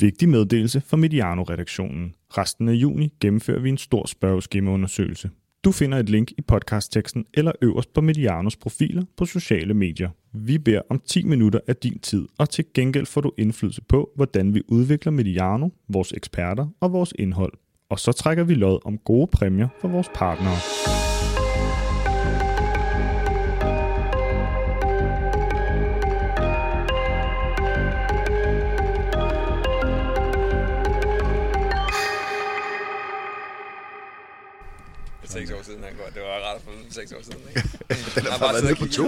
Vigtig meddelelse fra Mediano-redaktionen. Resten af juni gennemfører vi en stor spørgeskemaundersøgelse. Du finder et link i podcastteksten eller øverst på Medianos profiler på sociale medier. Vi beder om 10 minutter af din tid, og til gengæld får du indflydelse på, hvordan vi udvikler Mediano, vores eksperter og vores indhold. Og så trækker vi lod om gode præmier for vores partnere. Seks år siden, han går. Det var ret at få seks år siden, ikke? Den har bare været nede på to.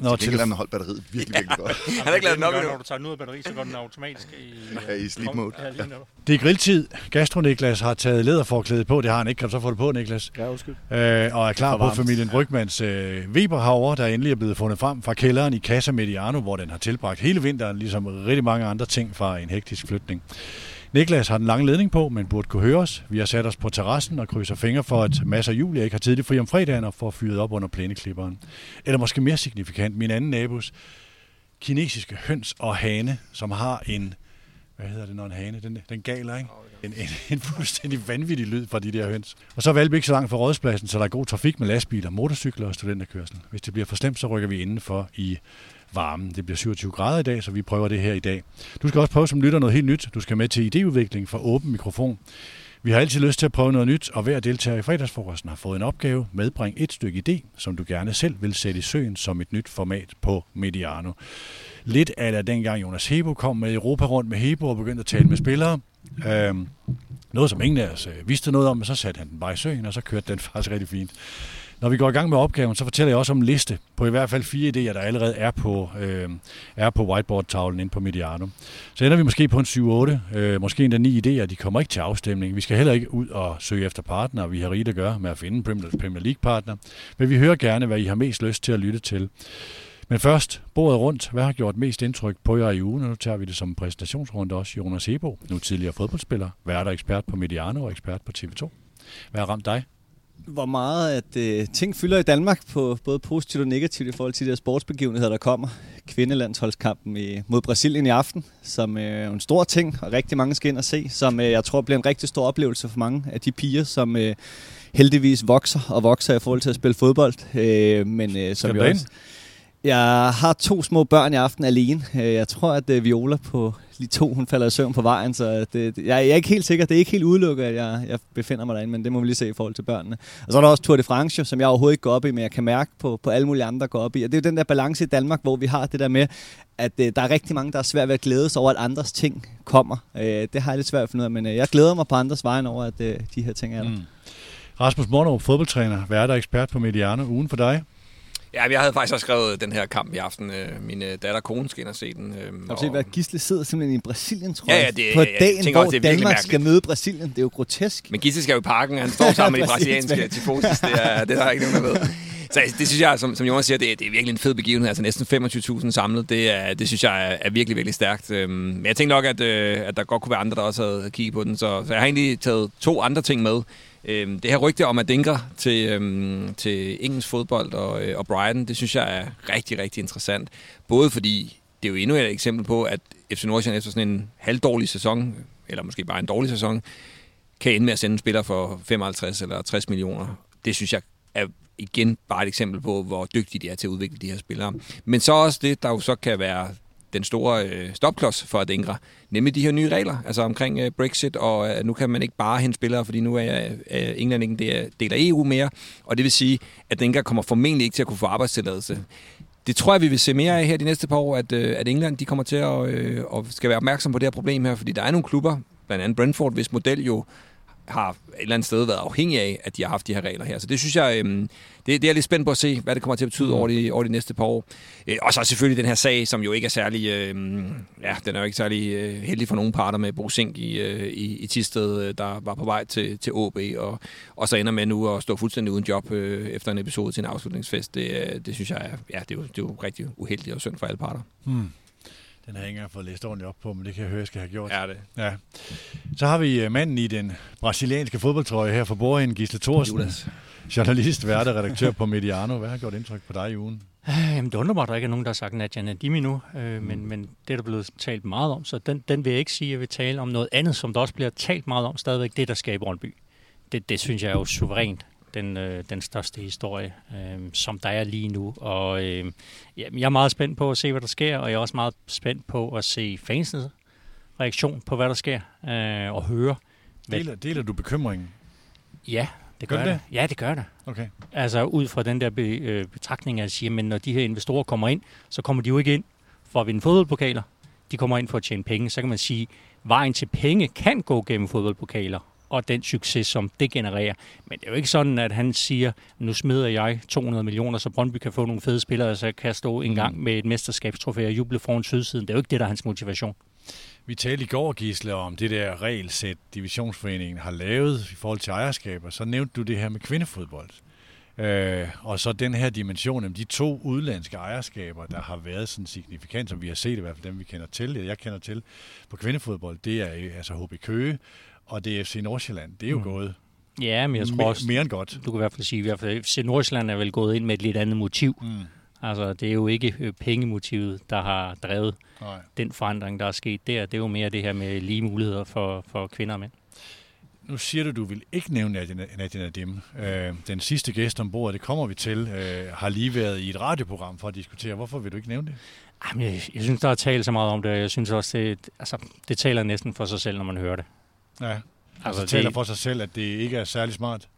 Nå, Til gengæld har holdt batteriet virkelig, virkelig godt. Han har ikke lavet den op Når endnu. du tager den ud af batteri, så går den automatisk i... Ja, i sleep mode. Ja. Det er grilltid. Gastro Niklas har taget læderforklædet på. Det har han ikke. Kan du så få det på, Niklas? Ja, undskyld. Øh, og er klar For på familien Brygmans øh, Weber herovre, der endelig er blevet fundet frem fra kælderen i Casa Mediano, hvor den har tilbragt hele vinteren, ligesom rigtig mange andre ting fra en hektisk flytning. Niklas har den lange ledning på, men burde kunne høre os. Vi har sat os på terrassen og krydser fingre for, at Mads og Julia ikke har tidligt fri om fredagen og får fyret op under plæneklipperen. Eller måske mere signifikant, min anden nabos kinesiske høns og hane, som har en, hvad hedder det, når en hane, den, den galer, ikke? En, en, en fuldstændig vanvittig lyd fra de der høns. Og så er Valby ikke så langt fra rådspladsen, så der er god trafik med lastbiler, motorcykler og studenterkørsel. Hvis det bliver for slemt, så rykker vi indenfor i varmen. Det bliver 27 grader i dag, så vi prøver det her i dag. Du skal også prøve som lytter noget helt nyt. Du skal med til idéudvikling for åben mikrofon. Vi har altid lyst til at prøve noget nyt, og hver deltager i fredagsforresten har fået en opgave. Medbring et stykke idé, som du gerne selv vil sætte i søen som et nyt format på Mediano. Lidt af dengang Jonas Hebo kom med Europa rundt med Hebo og begyndte at tale med spillere. Øhm, noget, som ingen af os øh, vidste noget om, men så satte han den bare i søen, og så kørte den faktisk rigtig fint. Når vi går i gang med opgaven, så fortæller jeg også om en liste på i hvert fald fire idéer, der allerede er på, øh, er på whiteboard-tavlen inde på Mediano. Så ender vi måske på en 7-8, øh, måske endda 9 idéer. De kommer ikke til afstemning. Vi skal heller ikke ud og søge efter partner, Vi har rigtigt at gøre med at finde en Premier Premier League-partner. Men vi hører gerne, hvad I har mest lyst til at lytte til. Men først, bordet rundt. Hvad har gjort mest indtryk på jer i ugen? Og nu tager vi det som en præsentationsrunde også. Jonas Hebo, nu tidligere fodboldspiller, værter ekspert på Mediano og ekspert på TV2. Hvad har ramt dig? Hvor meget at øh, ting fylder i Danmark på både positivt og negativt i forhold til de der sportsbegivenheder, der kommer. Kvindelandsholdskampen i, mod Brasilien i aften, som øh, er en stor ting, og rigtig mange skal ind og se, som øh, jeg tror bliver en rigtig stor oplevelse for mange af de piger, som øh, heldigvis vokser og vokser i forhold til at spille fodbold. Øh, men øh, som jo også, jeg har to små børn i aften alene. Øh, Jeg tror, at øh, Viola på lige to, hun falder i søvn på vejen, så det, det- jeg, jeg er ikke helt sikker. Det er ikke helt udelukket, at jeg, jeg befinder mig derinde, men det må vi lige se i forhold til børnene. Og så er der også Tour de France, som jeg overhovedet ikke går op i, men jeg kan mærke på, på alle mulige andre, der går op i. Og det er jo den der balance i Danmark, hvor vi har det der med, at øh, der er rigtig mange, der er svært ved at glæde sig over, at andres ting kommer. Øh, det har jeg lidt svært at finde ud af, men øh, jeg glæder mig på andres vejen over, at øh, de her ting er der. Mm. Mm. Rasmus Mornov, fodboldtræner, værter ekspert på Mediano. Ugen for dig? Ja, jeg havde faktisk også skrevet den her kamp i aften. Øh, Min øh, datter og kone skal ind og se den. øh, Har du set, hvad Gisle sidder simpelthen i Brasilien, tror Ja, jeg? ja, det- på jeg dagen, tænker hvor også, det er Danmark mærkeligt. skal møde Brasilien. Det er jo grotesk. Men Gisle skal jo i parken, han står sammen med de brasilianske tifosis. Det er, det er der ikke nogen, der ved. Så det synes jeg, som, som Jonas siger, det er, det er virkelig en fed begivenhed. Altså næsten 25.000 samlet, det, er, det synes jeg er, er virkelig, virkelig stærkt. Øhm, Men jeg tænkte nok, at, øh, at der godt kunne være andre, der også havde kigget på den. Så, så jeg har egentlig taget to andre ting med. Øhm, Det her rygte om at til, øhm, til engelsk fodbold og, øh, og Brighton, det synes jeg er rigtig, rigtig interessant. Både fordi det er jo endnu et eksempel på, at FC Nordsjælland efter sådan en halvdårlig sæson, eller måske bare en dårlig sæson, kan ende med at sende en spiller for 55 eller 60 millioner. Det synes jeg er igen bare et eksempel på, hvor dygtige de er til at udvikle de her spillere. Men så også det, der jo så kan være den store øh, stopklods for Adingra, nemlig de her nye regler, altså omkring øh, Brexit, og øh, nu kan man ikke bare hente spillere, fordi nu er øh, England ikke en del- del af EU mere, og det vil sige, at Adingra kommer formentlig ikke til at kunne få arbejdstilladelse. Det tror jeg, vi vil se mere af her de næste par år, at, øh, at England de kommer til at øh, og skal være opmærksom på det her problem her, fordi der er nogle klubber, blandt andet Brentford, hvis model jo har et eller andet sted været afhængig af, at de har haft de her regler her. Så det synes jeg, øhm, det, det er lidt spændt på at se, hvad det kommer til at betyde over de, over de næste par år. Øh, og så selvfølgelig den her sag, som jo ikke er særlig, øh, ja, den er jo ikke særlig øh, heldig for nogen parter med Bo Sink i, øh, i, i Tisted, øh, der var på vej til, til OB, og, og så ender med nu at stå fuldstændig uden job øh, efter en episode til en afslutningsfest. Det, det synes jeg, er, ja, det er, jo, det er jo rigtig uheldigt og synd for alle parter. Hmm. Den har jeg ikke engang fået læst ordentligt op på, men det kan jeg høre, jeg skal have gjort. Er det? Ja. Så har vi øh, manden i den brasilianske fodboldtrøje her for bordenden, Gisle Thorsen. Jonas. Journalist, vært og redaktør på Mediano. Hvad har gjort indtryk på dig i ugen? Øh, Jamen, det undrer mig, at der ikke er nogen, der har sagt Nadia Nadimi nu, øh, men, men det er der blevet talt meget om, så den, den vil jeg ikke sige. Jeg vil tale om noget andet, som der også bliver talt meget om stadigvæk, det der i Brøndby. Det, det synes jeg er jo suverænt den, øh, den største historie, øh, som der er lige nu. Og øh, jeg er meget spændt på at se, hvad der sker, og jeg er også meget spændt på at se fansens reaktion på, hvad der sker, øh, og høre. Hvad, Deler, deler du bekymringen? ja, det gør, Gør det. det? Ja, det gør det. Okay. Altså ud fra den der be, øh, betragtning, at sige, men når de her investorer kommer ind, så kommer de jo ikke ind for at vinde fodboldpokaler. De kommer ind for at tjene penge. Så kan man sige, vejen til penge kan gå gennem fodboldpokaler og den succes, som det genererer. Men det er jo ikke sådan, at han siger, nu smider jeg 200 millioner, så Brøndby kan få nogle fede spillere, så jeg kan stå en gang med et mesterskabstrofæ og juble foran sydsiden. Det er jo ikke det, der er hans motivation. Vi talte i går, Gisle, om det der regelsæt, Divisionsforeningen har lavet i forhold til ejerskaber. Så nævnte du det her med kvindefodbold. Øh, og så den her dimension, om de to udlandske ejerskaber, der har været sådan signifikant, som vi har set i hvert fald dem, vi kender til, jeg kender til på kvindefodbold, det er øh, altså HB Køge, og det er FC Nordsjælland. Det er jo mm. gået Ja, men jeg tror også, mere end godt. du kan i hvert fald sige, fald FC Nordsjælland er vel gået ind med et lidt andet motiv. Mm. Altså, det er jo ikke øh, pengemotivet, der har drevet Nej. den forandring, der er sket der. Det er jo mere det her med lige muligheder for, for kvinder og mænd. Nu siger du, du vil ikke nævne Nadia Nadim. Øh, den sidste gæst ombord, det kommer vi til, øh, har lige været i et radioprogram for at diskutere. Hvorfor vil du ikke nævne det? Jamen, jeg, jeg synes, der er talt så meget om det, og jeg synes også, det, altså, det taler næsten for sig selv, når man hører det. Ja, altså, Altså, det taler det- for sig selv, at det ikke er særlig smart.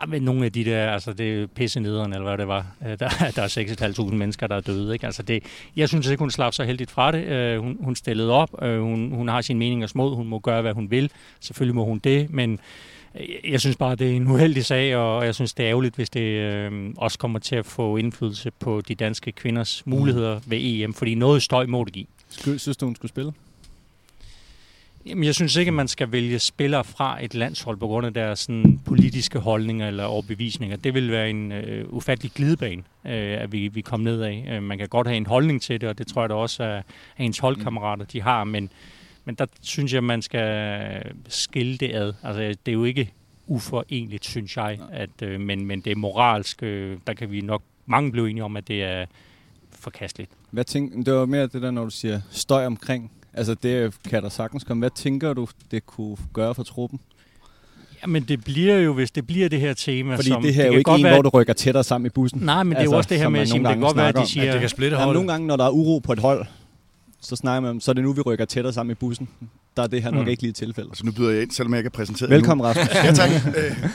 Ja, men nogle af de der, altså det er pisse nederen, eller hvad det var. Øh, Der, der er 6.500 mennesker, der er døde. Ikke? Altså det, jeg synes ikke, hun slap så heldigt fra det. Øh, Hun, hun stillede op. Øh, Hun, hun har sin mening og smod. Hun må gøre, hvad hun vil. Selvfølgelig må hun det, men jeg synes bare, det er en uheldig sag, og jeg synes, det er ærgerligt, hvis det øh, også kommer til at få indflydelse på de danske kvinders muligheder ved EM, fordi noget støj må det give. Synes du, hun skulle spille? Jamen, jeg synes ikke, at man skal vælge spillere fra et landshold på grund af deres sådan, politiske holdninger eller overbevisninger. Det vil være en øh, ufattelig glidebane, øh, at vi, vi kommer ned af. Øh, man kan godt have en holdning til det, og det tror jeg da også, at, at ens holdkammerater de har, men, men der synes jeg, man skal skille det ad. Altså, det er jo ikke uforenligt, synes jeg, at, øh, men, men det er moralsk. Øh, der kan vi nok mange blive enige om, at det er forkasteligt. Hvad tænk, det var mere det der, når du siger støj omkring. Altså det kan der sagtens komme. Hvad tænker du, det kunne gøre for truppen? Jamen, det bliver jo, hvis det bliver det her tema, Fordi som... det her er jo ikke en, være, hvor du rykker tættere sammen i bussen. Nej, men det er jo Altså, også det her med at sige, nogle det kan gange godt være, at de siger... At det kan splitte holdet. nogle gange, når der er uro på et hold, så snakker man om, så er det nu, vi rykker tættere sammen i bussen. Der er det her nok Mm. ikke lige et tilfælde. Altså nu byder jeg ind, selvom jeg ikke er præsenteret Velkommen, Rasmus. endnu. Ja, tak.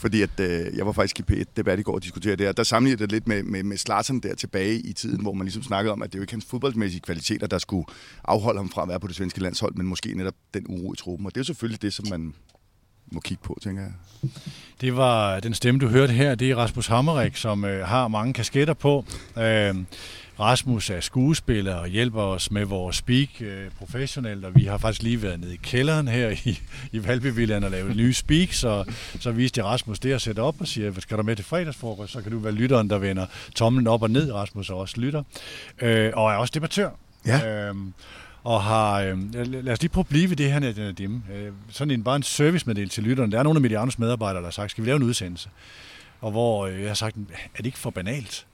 Fordi at, øh, jeg var faktisk i P1-debat i går og diskuterede det, her. der sammenlignede det lidt med, med, med Slatsen der tilbage i tiden, hvor man ligesom snakkede om, at det jo ikke hans fodboldmæssige kvaliteter, der skulle afholde ham fra at være på det svenske landshold, men måske netop den uro i truppen. Og det er jo selvfølgelig det, som man må kigge på, tænker jeg. Det var den stemme, du hørte her. Det er Rasmus Hammerik, som øh, har mange kasketter på. Øh, Rasmus er skuespiller og hjælper os med vores speak øh, professionelt, og vi har faktisk lige været nede i kælderen her i, i Valbyvillaen og lavet nye speak, så, så viste jeg Rasmus det at sætte op og siger, skal du med til fredagsfrokost, så kan du være lytteren, der vender tommelen op og ned. Rasmus er også lytter, øh, og er også debattør. Ja. Øhm, og har, øh, lad os lige prøve at blive ved det her, Nadia Nadim. Øh, sådan en, bare en servicemeddelelse til lytterne. Der er nogle af Medianos medarbejdere, der har sagt, skal vi lave en udsendelse? Og hvor øh, jeg har sagt, er det ikke for banalt?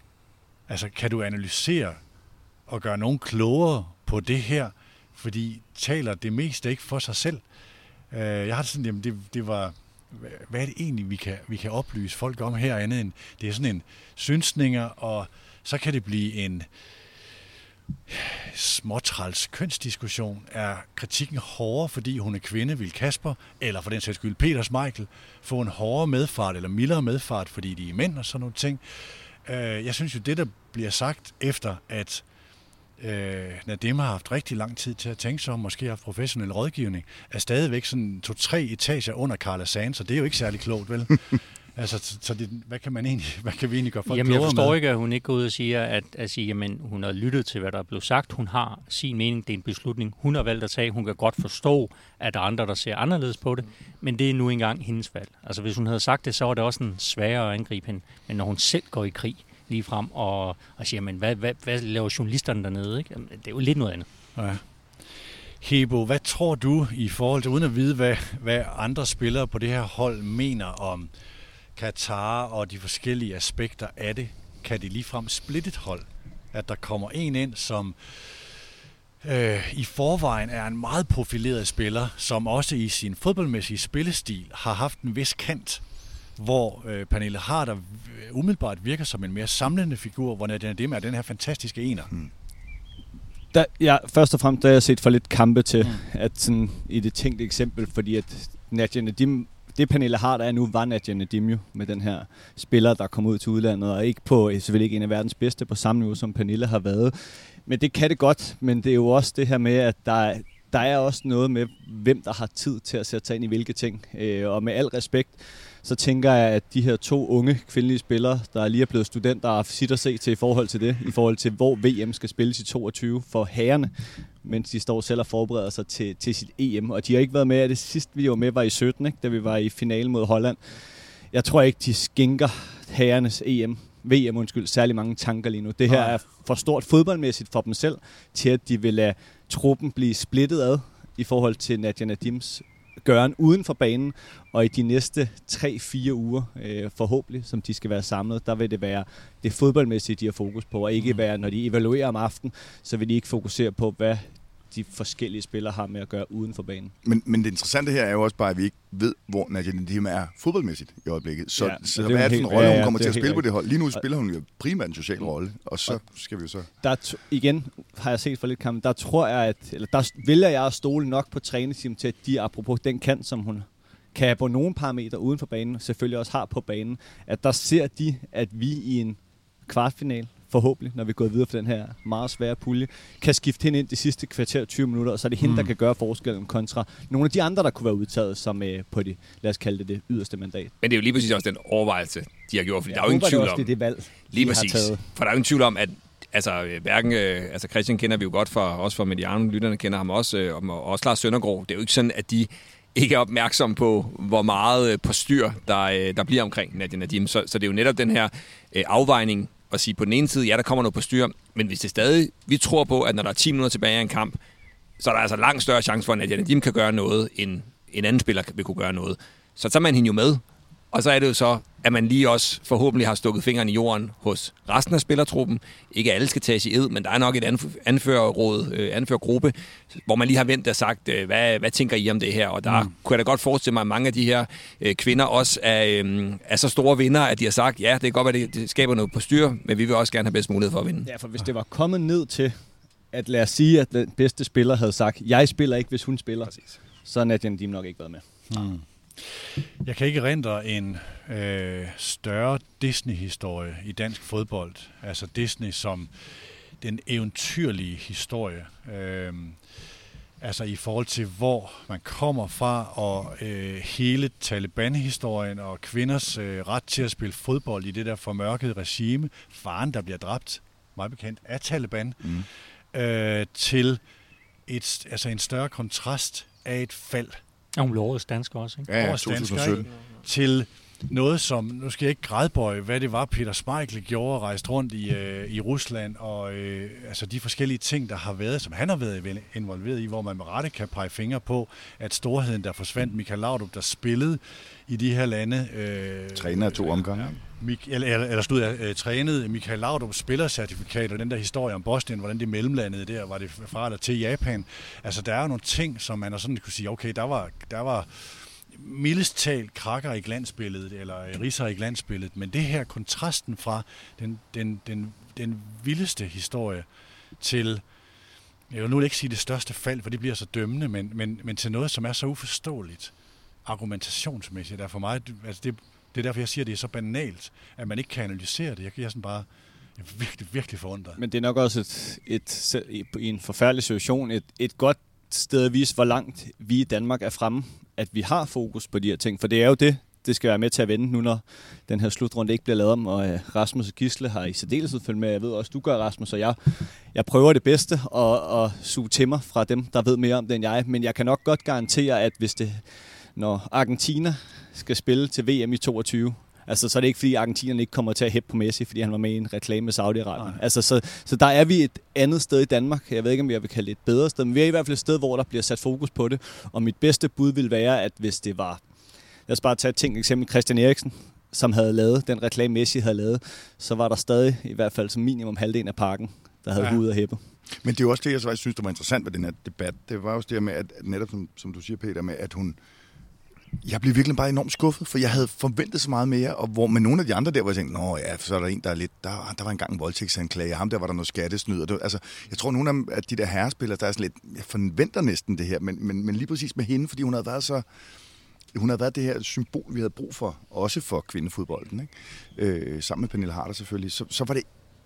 Altså, kan du analysere og gøre nogen klogere på det her? Fordi taler det meste ikke for sig selv. Øh, jeg har det sådan, jamen det, det var, hvad- er det egentlig, vi kan, vi kan oplyse folk om her andet end, det er sådan en synsninger, og så kan det blive en småtræls kønsdiskussion. Er kritikken hårdere, fordi hun er kvinde, vil Kasper, eller for den sags skyld Peters Michael, få en hårdere medfart eller mildere medfart, fordi de er mænd og sådan nogle ting. Øh, Øh, jeg synes jo, det der bliver sagt efter, at øh, Nadim har haft rigtig lang tid til at tænke sig om, måske har haft professionel rådgivning, er stadigvæk sådan to-tre etager under Carla Sands, så det er jo ikke særlig klogt, vel? altså, så, så det, hvad kan man egentlig, hvad kan vi egentlig gøre folk Jamen, jeg forstår med? ikke, at hun ikke går ud og siger, at, at sige, jamen, hun har lyttet til, hvad der er blevet sagt. Hun har sin mening. Det er en beslutning, hun har valgt at tage. Hun kan godt forstå, at der er andre, der ser anderledes på det. Men det er nu engang hendes valg. Altså, hvis hun havde sagt det, så var det også en sværere at angribe hende. Men når hun selv går i krig lige frem og, og siger, men hvad, hvad, hvad laver journalisterne dernede? Ikke? Jamen, Det er jo lidt noget andet. Ja. Hebo, hvad tror du i forhold til, uden at vide, hvad, hvad andre spillere på det her hold mener om Katar og de forskellige aspekter af det? kan det ligefrem splitte et hold. At der kommer en ind, som øh, i forvejen er en meget profileret spiller, som også i sin fodboldmæssige spillestil har haft en vis kant, hvor øh, Pernille Harder umiddelbart virker som en mere samlende figur, hvor Nadim er den her fantastiske ener. Mm. Der, ja, først og fremmest der har jeg set for lidt kampe til, mm. at sådan, i det tænkte eksempel, fordi at Nadia Nadim, det Pernille Harder er nu, var Nadia Nadimjo med den her spiller, der kom ud til udlandet, og ikke på, øh, selvfølgelig ikke en af verdens bedste, på samme niveau, som Pernille har været. Men det kan det godt, men det er jo også det her med, at der, der er også noget med, hvem der har tid til at sætte sig ind i hvilke ting. Øh, og med al respekt, så tænker jeg, at de her to unge kvindelige spillere, der lige er blevet studenter, har sit at se til i forhold til det, i forhold til hvor VM skal spilles i 22 for herrerne, mens de står selv og forbereder sig til, til sit EM. Og de har ikke været med, at det sidste vi var med var i 17, ikke? da vi var i finalen mod Holland. Jeg tror ikke, de skænker herrenes EM VM, undskyld, særlig mange tanker lige nu. Det her er for stort fodboldmæssigt for dem selv, til at de vil lade truppen blive splittet ad i forhold til Nadia Nadims gøren uden for banen, og i de næste 3-4 uger, øh, forhåbentlig, som de skal være samlet, der vil det være det fodboldmæssige, de har fokus på, og ikke mm. være, når de evaluerer om aftenen, så vil de ikke fokusere på, hvad de forskellige spillere har med at gøre uden for banen. Men, men det interessante her er jo også bare, at vi ikke ved, hvor Nadia Nadim er fodboldmæssigt i øjeblikket. Så, ja, så hvad er det for en rolle, hun kommer ja, til at spille på det hold? Lige nu spiller hun jo primært en social rolle, og så skal vi jo så... Der igen har jeg set for lidt kamp, der tror jeg, at, eller der vælger jeg at stole nok på træningsteam til, at de apropos den kant, som hun kan på nogle parametre uden for banen, selvfølgelig også har på banen, at der ser de, at vi i en kvartfinal forhåbentlig, når vi går videre for den her meget svære pulje, kan skifte hende ind de sidste kvarter 20 minutter, og så er det hende, mm. der kan gøre forskellen kontra nogle af de andre, der kunne være udtaget som øh, på det, lad os kalde det det yderste mandat. Men det er jo lige præcis også den overvejelse, de har gjort, for ja, der er jo ingen tvivl om... Det er det valg, lige præcis. Har taget. For der er jo ingen tvivl om, at altså, øh, hverken, øh, altså Christian kender vi jo godt fra, også fra Mediano, lytterne kender ham også, øh, og også Lars Søndergaard. Det er jo ikke sådan, at de ikke er opmærksom på, hvor meget øh, på styr, der, øh, der bliver omkring Nadia Nadim. Så, så det er jo netop den her øh, afvejning at sige på den ene side, ja, der kommer noget på styr, men hvis det stadig, vi tror på, at når der er 10 minutter tilbage i en kamp, så er der altså langt større chance for, at Nadia Nadim kan gøre noget, end en anden spiller vil kunne gøre noget. Så tager man hende jo med, og så er det jo så, at man lige også forhåbentlig har stukket fingeren i jorden hos resten af spillertruppen. Ikke alle skal tages i ed, men der er nok et anførerråd, øh, anførergruppe, hvor man lige har vendt og sagt, øh, hvad, hvad tænker I om det her? Og der mm. kunne jeg da godt forestille mig, at mange af de her øh, kvinder også er, øh, er så store vinder, at de har sagt, ja, det kan godt være, det, det skaber noget på styr, men vi vil også gerne have bedst mulighed for at vinde. Ja, for hvis det var kommet ned til, at lad os sige, at den bedste spiller havde sagt, jeg spiller ikke, hvis hun spiller, Præcis. så er Nadia Nadim nok ikke været med. Mm. Jeg kan ikke rendre en øh, større Disney-historie i dansk fodbold. Altså Disney som den eventyrlige historie. Øh, altså i forhold til, hvor man kommer fra, og øh, hele Taliban-historien og kvinders øh, ret til at spille fodbold i det der formørkede regime. Faren, der bliver dræbt, meget bekendt, af Taliban, mm. øh, til et, altså en større kontrast af et fald Ja, hun blev årets dansker også, ikke? Ja, ja 2017. Til noget som, nu skal jeg ikke grædbøje, hvad det var, Peter Smeichel gjorde, rejst rundt i, øh, i Rusland, og øh, altså de forskellige ting, der har været, som han har været involveret i, hvor man med rette kan pege fingre på, at storheden, der forsvandt, Michael Laudrup, der spillede i de her lande... Øh, Træner to omgange. Ja, Mik- eller, eller, eller stod jeg, øh, trænet Michael Laudrup spillercertifikat, og den der historie om Bosnien, hvordan det mellemlandede der, var det fra eller til Japan. Altså, der er jo nogle ting, som man sådan kunne sige, okay, der var, der var mildest talt krakker i glansbilledet, eller øh, riser i glansbilledet, men det her kontrasten fra den, den, den, den vildeste historie til, jeg vil nu ikke sige det største fald, for det bliver så dømmende, men, men, men til noget, som er så uforståeligt argumentationsmæssigt, er for mig, altså det, det er derfor, jeg siger, at det er så banalt, at man ikke kan analysere det. Jeg, jeg er sådan bare jeg er virkelig, virkelig forundret. Men det er nok også et, et, i en forfærdelig situation et, et godt sted at vise, hvor langt vi i Danmark er fremme, at vi har fokus på de her ting. For det er jo det, det skal være med til at vende nu, når den her slutrunde ikke bliver lavet om. Og øh, Rasmus og Gisle har i særdeleshed følt med. Jeg ved også, du gør, Rasmus, og jeg, jeg prøver det bedste og, og suge til mig fra dem, der ved mere om det end jeg. Men jeg kan nok godt garantere, at hvis det, når Argentina skal spille til VM i 22, Altså, så er det ikke, fordi argentinerne ikke kommer til at hæppe på Messi, fordi han var med i en reklame med Saudi-Arabien. Altså, så, så der er vi et andet sted i Danmark. Jeg ved ikke, om jeg vil kalde det et bedre sted, men vi er i hvert fald et sted, hvor der bliver sat fokus på det. Og mit bedste bud vil være, at hvis det var... Lad os bare tage et ting, eksempel Christian Eriksen, som havde lavet den reklame, Messi havde lavet, så var der stadig i hvert fald som minimum halvdelen af parken, der havde ja. hud og hæppe. Men det er jo også det, jeg så synes, der var interessant ved den her debat. Det var også det med, at netop som, som du siger, Peter, med, at hun, jeg blev virkelig bare enormt skuffet, for jeg havde forventet så meget mere, og hvor med nogle af de andre der, hvor jeg tænkte, nå ja, så er der en, der er lidt, der, der var engang en voldtægtsanklage, ham der var der noget skattesnyd, og det, altså, jeg tror, nogle af de der herrespillere, der er sådan lidt, jeg forventer næsten det her, men, men, men lige præcis med hende, fordi hun havde været så, hun havde været det her symbol, vi havde brug for, også for kvindefodbolden, ikke? Øh, sammen med Pernille Harder selvfølgelig, så, så var det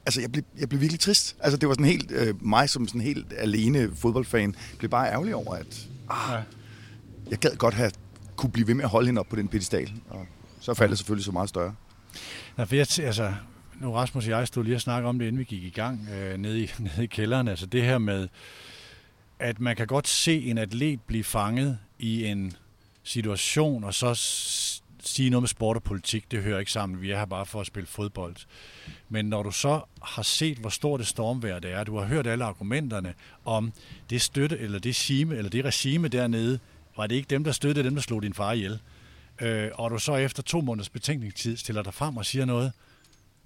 Altså, jeg blev, jeg blev virkelig trist. Altså, det var sådan helt, øh, mig som sådan helt alene fodboldfan, blev bare ærgerlig over, at ah, ja. jeg gad godt have kunne blive ved med at holde hende op på den pedestal. Og så faldt det selvfølgelig så meget større. Ja, for jeg, altså, nu Rasmus og jeg stod lige og snakkede om det, inden vi gik i gang øh, nede, i, nede i kælderen. Altså det her med, at man kan godt se en atlet blive fanget i en situation, og så sige noget med sport og politik, det hører ikke sammen. Vi er her bare for at spille fodbold. Men når du så har set, hvor stort det stormvær det er, du har hørt alle argumenterne om det støtte, eller det regime, eller det regime dernede, var det ikke dem, der støttede dem, der slog din far ihjel. Øh, og du så efter to måneders betænkningstid stiller dig frem og siger noget,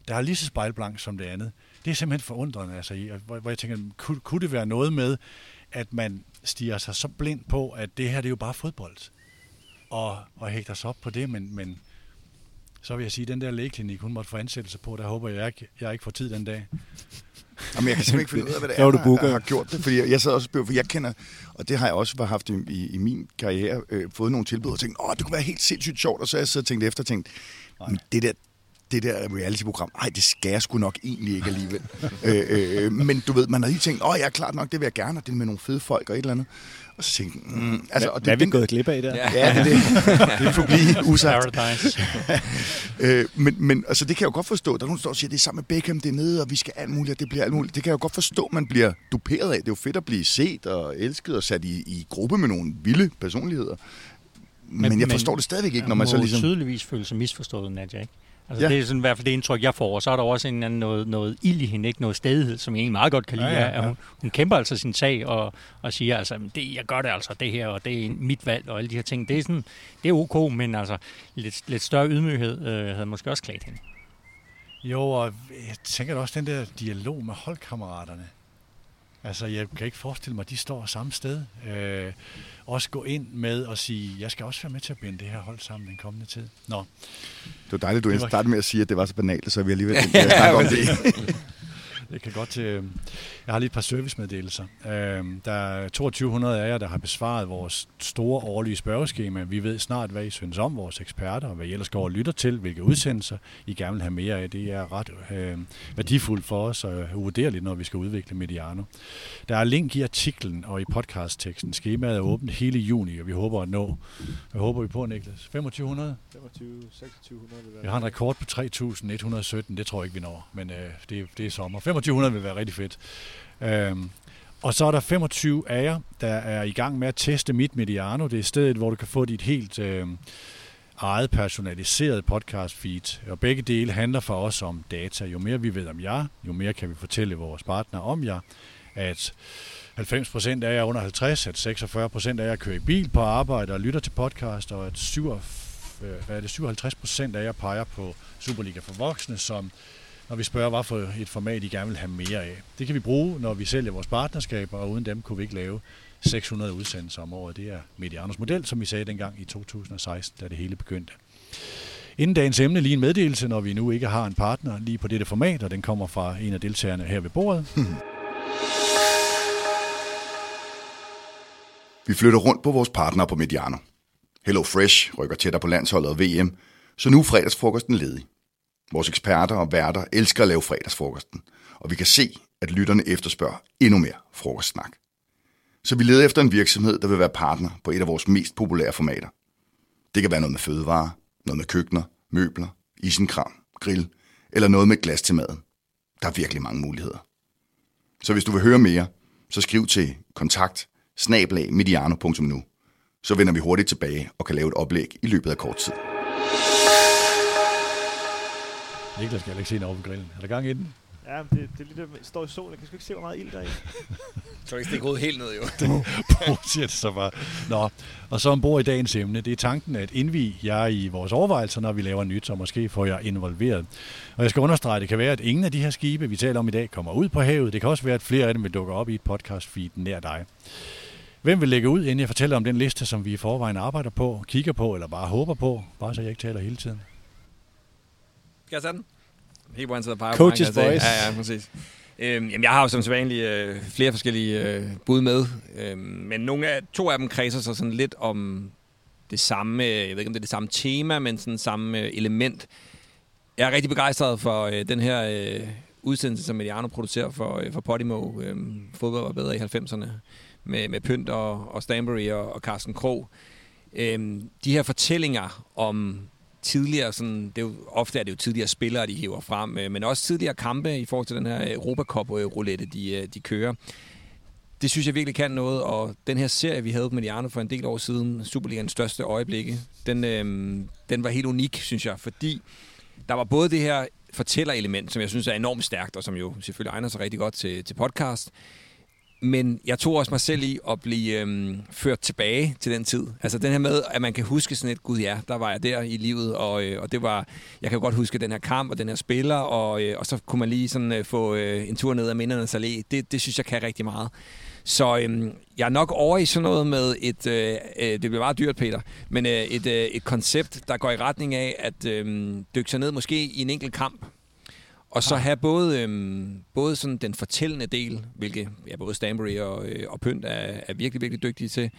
der er lige så spejlblank som det andet. Det er simpelthen forundrende, altså, hvor, hvor jeg tænker, kunne, kunne det være noget med, at man stiger sig så blind på, at det her det er jo bare fodbold, og, og hægter sig op på det, men, men så vil jeg sige, at den der lægeklinik, hun måtte få ansættelse på, der håber jeg ikke, jeg ikke får tid den dag. Jamen, jeg kan simpelthen ikke finde ud af, hvad det er, der, der har gjort det. Fordi jeg sad også og for jeg kender, og det har jeg også haft i, i, i min karriere, øh, fået nogle tilbud og tænkt, åh, det kunne være helt sindssygt sjovt. Og så har jeg siddet og tænkt efter og tænkt, det der, det der reality-program, ej, det skal jeg sgu nok egentlig ikke alligevel. øh, øh, men du ved, man har lige tænkt, åh, jeg er klart nok, det vil jeg gerne, og det med nogle fede folk og et eller andet. Og så tænkte jeg, mm, altså, og det, hvad er vi gået glip af der? Ja, ja det, det, det får blive usagt. øh, men, men altså, det kan jeg jo godt forstå. Der er nogen, der står og siger, det er sammen med Beckham, det er nede, og vi skal alt muligt, og det bliver alt muligt. Det kan jeg jo godt forstå, man bliver duperet af. Det er jo fedt at blive set og elsket og sat i, i gruppe med nogle vilde personligheder. Men, men jeg forstår men, det stadigvæk ikke, når man så ligesom... tydeligvis føle sig misforstået, Nadja, ikke? Altså, ja. Det er sådan, i hvert fald det indtryk, jeg får. Og så er der også en anden noget, noget ild i hende, ikke? noget stedighed, som jeg egentlig meget godt kan lide. Ja, ja, ja. Hun, hun kæmper altså sin sag og, og siger, altså, det, jeg gør det altså, det her, og det er mit valg, og alle de her ting. Det er, sådan, det er ok, men altså, lidt, lidt større ydmyghed øh, havde måske også klædt hende. Jo, og jeg tænker også den der dialog med holdkammeraterne. Altså, jeg kan ikke forestille mig, at de står samme sted. Øh, også gå ind med og sige, jeg skal også være med til at binde det her hold sammen den kommende tid. Nå. Det var dejligt, du startede med at sige, at det var så banalt, så vi alligevel snakke om det. Jeg kan godt øh, jeg har lige et par servicemeddelelser. Øhm, der er 2200 af jer, der har besvaret vores store årlige spørgeskema. Vi ved snart, hvad I synes om vores eksperter, og hvad I ellers går og lytter til, hvilke udsendelser I gerne vil have mere af. Det er ret øh, værdifuldt for os og uvurderligt, når vi skal udvikle Mediano. Der er link i artiklen og i podcastteksten. Skemaet er åbent hele juni, og vi håber at nå. Hvad håber vi på, Niklas? 2500? 25, 2600. Vi har en rekord på 3117. Det tror jeg ikke, vi når, men øh, det, det er sommer. 2500 vil være rigtig fedt. Øhm, og så er der 25 af jer, der er i gang med at teste Mit Mediano. Det er stedet, hvor du kan få dit helt øh, eget personaliseret podcast feed. Og begge dele handler for os om data. Jo mere vi ved om jer, jo mere kan vi fortælle vores partner om jer. At 90% af jer under 50, at 46% af jer kører i bil på arbejde og lytter til podcast, og at 57, øh, hvad er det, 57% af jer peger på Superliga for voksne, som når vi spørger, hvad for et format I gerne vil have mere af. Det kan vi bruge, når vi sælger vores partnerskaber, og uden dem kunne vi ikke lave 600 udsendelser om året. Det er Medianos model, som vi sagde dengang i 2016, da det hele begyndte. Inden dagens emne lige en meddelelse, når vi nu ikke har en partner lige på dette format, og den kommer fra en af deltagerne her ved bordet. Vi flytter rundt på vores partner på Mediano. Hello Fresh rykker tættere på landsholdet og VM, så nu er fredagsfrokosten ledig. Vores eksperter og værter elsker at lave fredagsfrokosten, og vi kan se, at lytterne efterspørger endnu mere frokostsnak. Så vi leder efter en virksomhed, der vil være partner på et af vores mest populære formater. Det kan være noget med fødevarer, noget med køkkener, møbler, isenkram, grill eller noget med glas til maden. Der er virkelig mange muligheder. Så hvis du vil høre mere, så skriv til kontakt mediano.nu. Så vender vi hurtigt tilbage og kan lave et oplæg i løbet af kort tid. Niklas skal ikke se den over på grillen. Er der gang i den? Ja, det, det er lidt, står i solen. Jeg kan sgu ikke se, hvor meget ild der er i. Så ikke stikke hovedet helt ned, jo. på, siger det så bare. Nå, og så ombord i dagens emne. Det er tanken at indvige jer i vores overvejelser, når vi laver nyt, så måske får jeg involveret. Og jeg skal understrege, at det kan være, at ingen af de her skibe, vi taler om i dag, kommer ud på havet. Det kan også være, at flere af dem vil dukke op i et podcast feed nær dig. Hvem vil lægge ud, inden jeg fortæller om den liste, som vi i forvejen arbejder på, kigger på eller bare håber på? Bare så jeg ikke taler hele tiden. Skal jeg tage den? Helt hvor han sidder og peger Coaches på, se. voice. Ja, ja, præcis. Øhm, jamen, jeg har jo som sædvanlig øh, flere forskellige øh, bud med, øhm, men nogle af, to af dem kredser sig sådan lidt om det samme, jeg ved ikke om det er det samme tema, men sådan samme øh, element. Jeg er rigtig begejstret for øh, den her øh, udsendelse, som Mediano producerer for, øh, for Podimo. Øh, fodbold var bedre i 90'erne med, med Pynt og, og Stanbury og, og Carsten Krog. Øhm, de her fortællinger om tidligere, sådan, det er jo, ofte er det jo tidligere spillere, de hiver frem, øh, men også tidligere kampe i forhold til den her øh, Europacup-roulette, de, øh, de kører. Det synes jeg virkelig kan noget, og den her serie, vi havde med Mediano for en del år siden, Superligans største øjeblikke, den, øh, den var helt unik, synes jeg, fordi der var både det her fortællerelement, som jeg synes er enormt stærkt, og som jo selvfølgelig egner sig rigtig godt til, til podcast, men jeg tog også mig selv i at blive øhm, ført tilbage til den tid. Altså den her med, at man kan huske sådan et, gud ja, der var jeg der i livet, og, øh, og det var, jeg kan godt huske den her kamp og den her spiller, og, øh, og så kunne man lige sådan øh, få øh, en tur ned ad mindernes allé. Det, det synes jeg kan rigtig meget. Så øhm, jeg er nok over i sådan noget med et, øh, øh, det bliver meget dyrt, Peter, men øh, et, øh, et koncept, der går i retning af at øh, dykke sig ned måske i en enkelt kamp, og så have både, øhm, både sådan den fortællende del, hvilket ja, både Stanbury og, øh, og Pynt er, er virkelig, virkelig dygtige til.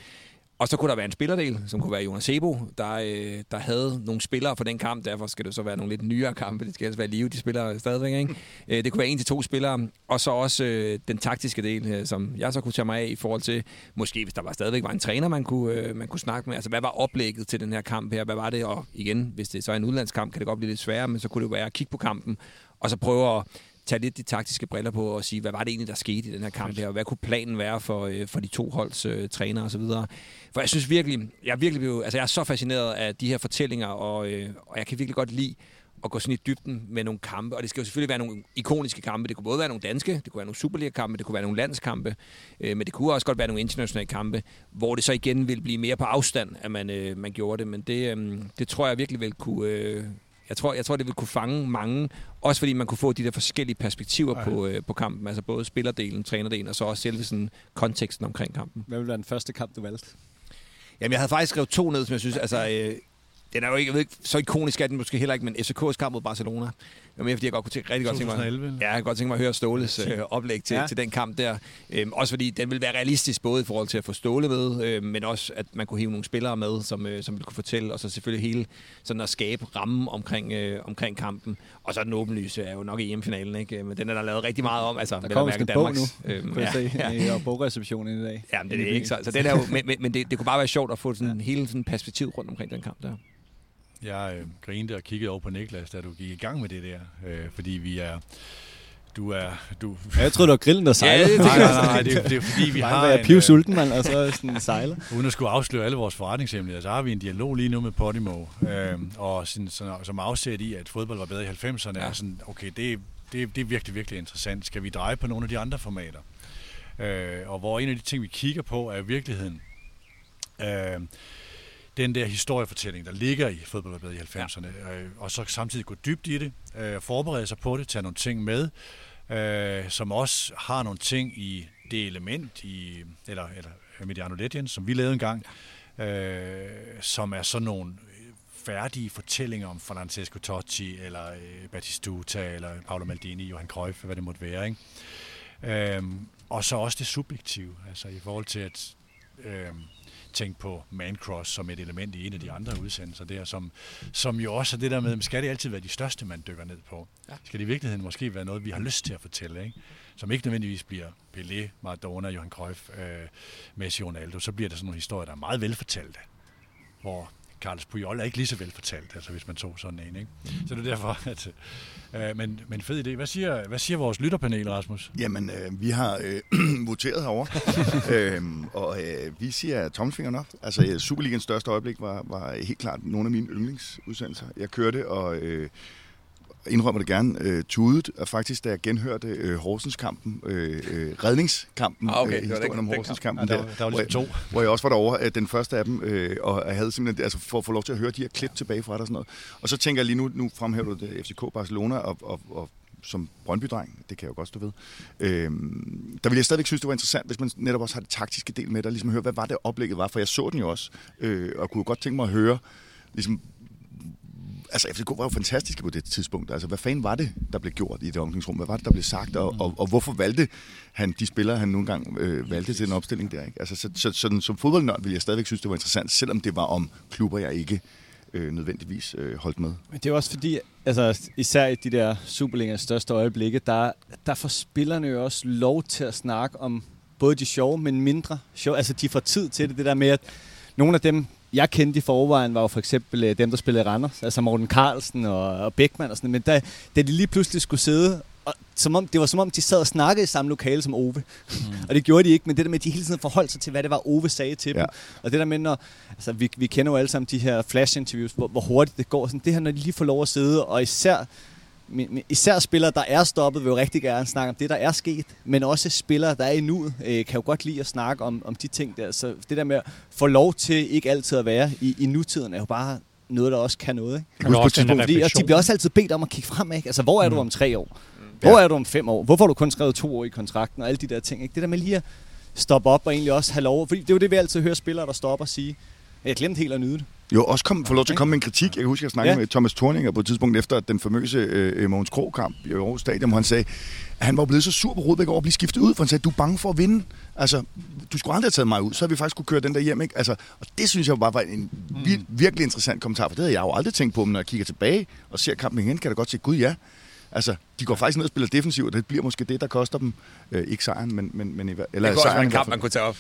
Og så kunne der være en spillerdel, som kunne være Jonas Sebo, der, øh, der havde nogle spillere for den kamp. Derfor skal det så være nogle lidt nyere kampe. Det skal altså være live, de spiller stadigvæk. Ikke? Øh, det kunne være en til to spillere. Og så også øh, den taktiske del, øh, som jeg så kunne tage mig af i forhold til, måske hvis der var stadigvæk var en træner, man kunne, øh, man kunne snakke med. Altså, hvad var oplægget til den her kamp her? Hvad var det? Og igen, hvis det så er en udlandskamp, kan det godt blive lidt sværere, men så kunne det være at kigge på kampen, og så prøve at tage lidt de taktiske briller på og sige, hvad var det egentlig, der skete i den her kamp her, og hvad kunne planen være for, øh, for de to holds øh, træner og så videre. For jeg synes virkelig, jeg virkelig blevet, altså jeg er så fascineret af de her fortællinger, og, øh, og jeg kan virkelig godt lide at gå sådan i dybden med nogle kampe, og det skal jo selvfølgelig være nogle ikoniske kampe. Det kunne både være nogle danske, det kunne være nogle Superliga-kampe, det kunne være nogle landskampe, øh, men det kunne også godt være nogle internationale kampe, hvor det så igen vil blive mere på afstand, at man, øh, man gjorde det. Men det, øh, det tror jeg virkelig vil kunne, øh, jeg tror, jeg tror, det vil kunne fange mange, også fordi man kunne få de der forskellige perspektiver på, øh, på kampen, altså både spillerdelen, trænerdelen, og så også selve sådan konteksten omkring kampen. Hvad vil være den første kamp, du valgte? Jamen, jeg havde faktisk skrevet to ned, som jeg synes, altså, øh, den er jo ikke, jeg ved ikke, så ikonisk er den måske heller ikke, men FCK's kamp mod Barcelona. Det var mere, fordi jeg godt kunne tænke, rigtig godt tænke mig, 2011. ja, jeg kunne godt tænke mig at høre Ståles øh, oplæg til, ja. Ja. til den kamp der. Øhm, også fordi den vil være realistisk, både i forhold til at få Ståle med, øh, men også at man kunne hive nogle spillere med, som, øh, som ville kunne fortælle, og så selvfølgelig hele sådan at skabe rammen omkring, øh, omkring kampen. Og så den åbenlyse er jo nok i EM-finalen, ikke? Men den er der lavet rigtig meget om. Altså, Der kommer en bog nu, Øhm, kunne jeg se, ja, i bogreceptionen i dag. Ja, men det er ikke. Så, så den er jo, men, men, det, det kunne bare være sjovt at få sådan hele sådan perspektiv rundt omkring den kamp der. Jeg øh, grinte og kiggede over på Niklas, da du gik i gang med det der, øh, fordi vi er... Du er... Du, Ja, jeg troede, det var grillen, der sejlede. det nej, nej, nej, det, er- det er fordi, vi har... jeg en, piv øh, sulten, mand, og så sådan sejler. Uden at skulle afsløre alle vores forretningshemmeligheder, så har vi en dialog lige nu med Podimo, øh, og sådan, sådan, som afsæt i, at fodbold var bedre i 90'erne, Ja. er sådan, okay, det, det, det er virkelig, virkelig interessant. Skal vi dreje på nogle af de andre formater? Øh, og hvor en af de ting, vi kigger på, er virkeligheden øh, den der historiefortælling, der ligger i fodbold var bedre i 90'erne, øh, og så samtidig gå dybt i det, øh, forberede sig på det, tage nogle ting med, øh, som også har nogle ting i det element, i, eller, eller Mediano Legends, som vi lavede engang, øh, som er sådan nogle færdige fortællinger om Francesco Totti, eller øh, Batistuta, eller Paolo Maldini, Johan Cruyff, hvad det måtte være. Ikke? Øhm, og så også det subjektive, altså i forhold til at øhm, tænke på mancross som et element i en af de andre udsendelser der, som, som jo også er det der med, skal det altid være de største, man dykker ned på? Ja. Skal det i virkeligheden måske være noget, vi har lyst til at fortælle, ikke? som ikke nødvendigvis bliver Pelé, Maradona, Johan Cruyff, øh, Messi, Ronaldo, så bliver det sådan nogle historier, der er meget velfortalte, hvor Carlos Puyol er ikke lige så velfortalt, altså hvis man tog sådan en. Ikke? Så det er derfor, at... Øh, men, men fed idé. Hvad siger, hvad siger vores lytterpanel, Rasmus? Jamen, øh, vi har øh, voteret herovre, øhm, og øh, vi siger tommelfingeren op. Altså, Superligans største øjeblik var, var helt klart nogle af mine yndlingsudsendelser. Jeg kørte, og, øh, indrømmer det gerne, øh, tudet, og faktisk da jeg genhørte øh, Horsens-kampen, øh, øh, redningskampen, Ah, okay. øh, Det var den- historien om Horsens-kampen, der, var- der var hvor, ligesom jeg, to. hvor jeg også var derovre, øh, den første af dem, øh, og jeg havde simpelthen, altså for at få lov til at høre de her klip tilbage fra dig og sådan noget. Og så tænker jeg lige nu, nu fremhæver du det FCK Barcelona, og, og, og som Brøndby-dreng, det kan jeg jo godt stå ved, øhm, der ville jeg stadigvæk synes, det var interessant, hvis man netop også har det taktiske del med, der ligesom høre, hvad var det oplægget var, for jeg så den jo også, øh, og kunne jo godt tænke mig at høre, ligesom, altså FCK var jo fantastiske på det tidspunkt, altså hvad fanden var det, der blev gjort i det omklædningsrum, hvad var det, der blev sagt, og, og, og hvorfor valgte han de spillere, han nogle gange øh, valgte til den opstilling der, ikke? Altså, så, så, sådan, som fodboldnørd ville jeg stadigvæk synes, det var interessant, selvom det var om klubber, jeg ikke øh, nødvendigvis øh, holdt med. Men det er også fordi, altså især i de der Superligas største øjeblikke, der, der får spillerne jo også lov til at snakke om både de sjove, men mindre sjove. Altså de får tid til det, det der med, at nogle af dem, jeg kendte i forvejen, var jo for eksempel øh, dem, der spillede Randers, altså Morten Carlsen og, og Beckmann og sådan Men da, da de lige pludselig skulle sidde, og, som om, det var som om, de sad og snakkede i samme lokale som Ove. Mm. og det gjorde de ikke, men det der med, at de hele tiden forholdt sig til, hvad det var, Ove sagde til dem. Ja. Og det der med, når, altså vi, vi kender jo alle sammen de her flash-interviews, hvor, hvor hurtigt det går. Sådan, det her, når de lige får lov at sidde, og især, men, men især spillere, der er stoppet, vil jo rigtig gerne snakke om det, der er sket. Men også spillere, der er i nuet, øh, kan jo godt lide at snakke om, om de ting der. Så det der med at få lov til ikke altid at være i, i nutiden, er jo bare noget, der også kan noget. Ikke? Er også den der Fordi, og de bliver også altid bedt om at kigge frem. Ikke? Altså, hvor er du om tre år? Hvor er du om fem år? Hvorfor har du kun skrevet to år i kontrakten? Og alle de der ting. Ikke? Det der med lige at stoppe op og egentlig også have lov. Fordi det er jo det, vi altid hører spillere, der stopper og sige. Jeg glemte helt at nyde det. Jo, også kom, få lov til at komme med en kritik. Jeg kan huske, at jeg snakkede Ja. med Thomas Thorninger på et tidspunkt efter den famøse øh, Mogens Krog-kamp i Aarhus Stadion, hvor han sagde, at han var blevet så sur på Rudbæk over at blive skiftet ud, for han sagde, du er bange for at vinde. Altså, du skulle aldrig have taget mig ud, så har vi faktisk kunne køre den der hjem. Ikke? Altså, og det synes jeg bare var en vir- virkelig interessant kommentar, for det havde jeg jo aldrig tænkt på, men når jeg kigger tilbage og ser kampen igen, kan jeg da godt se, gud ja, Altså, de går faktisk ned og spiller defensivt, og det bliver måske det, der koster dem. Øh, ikke sejren, men, men, men eller Det kunne også være sejren en kamp, man kunne tage op.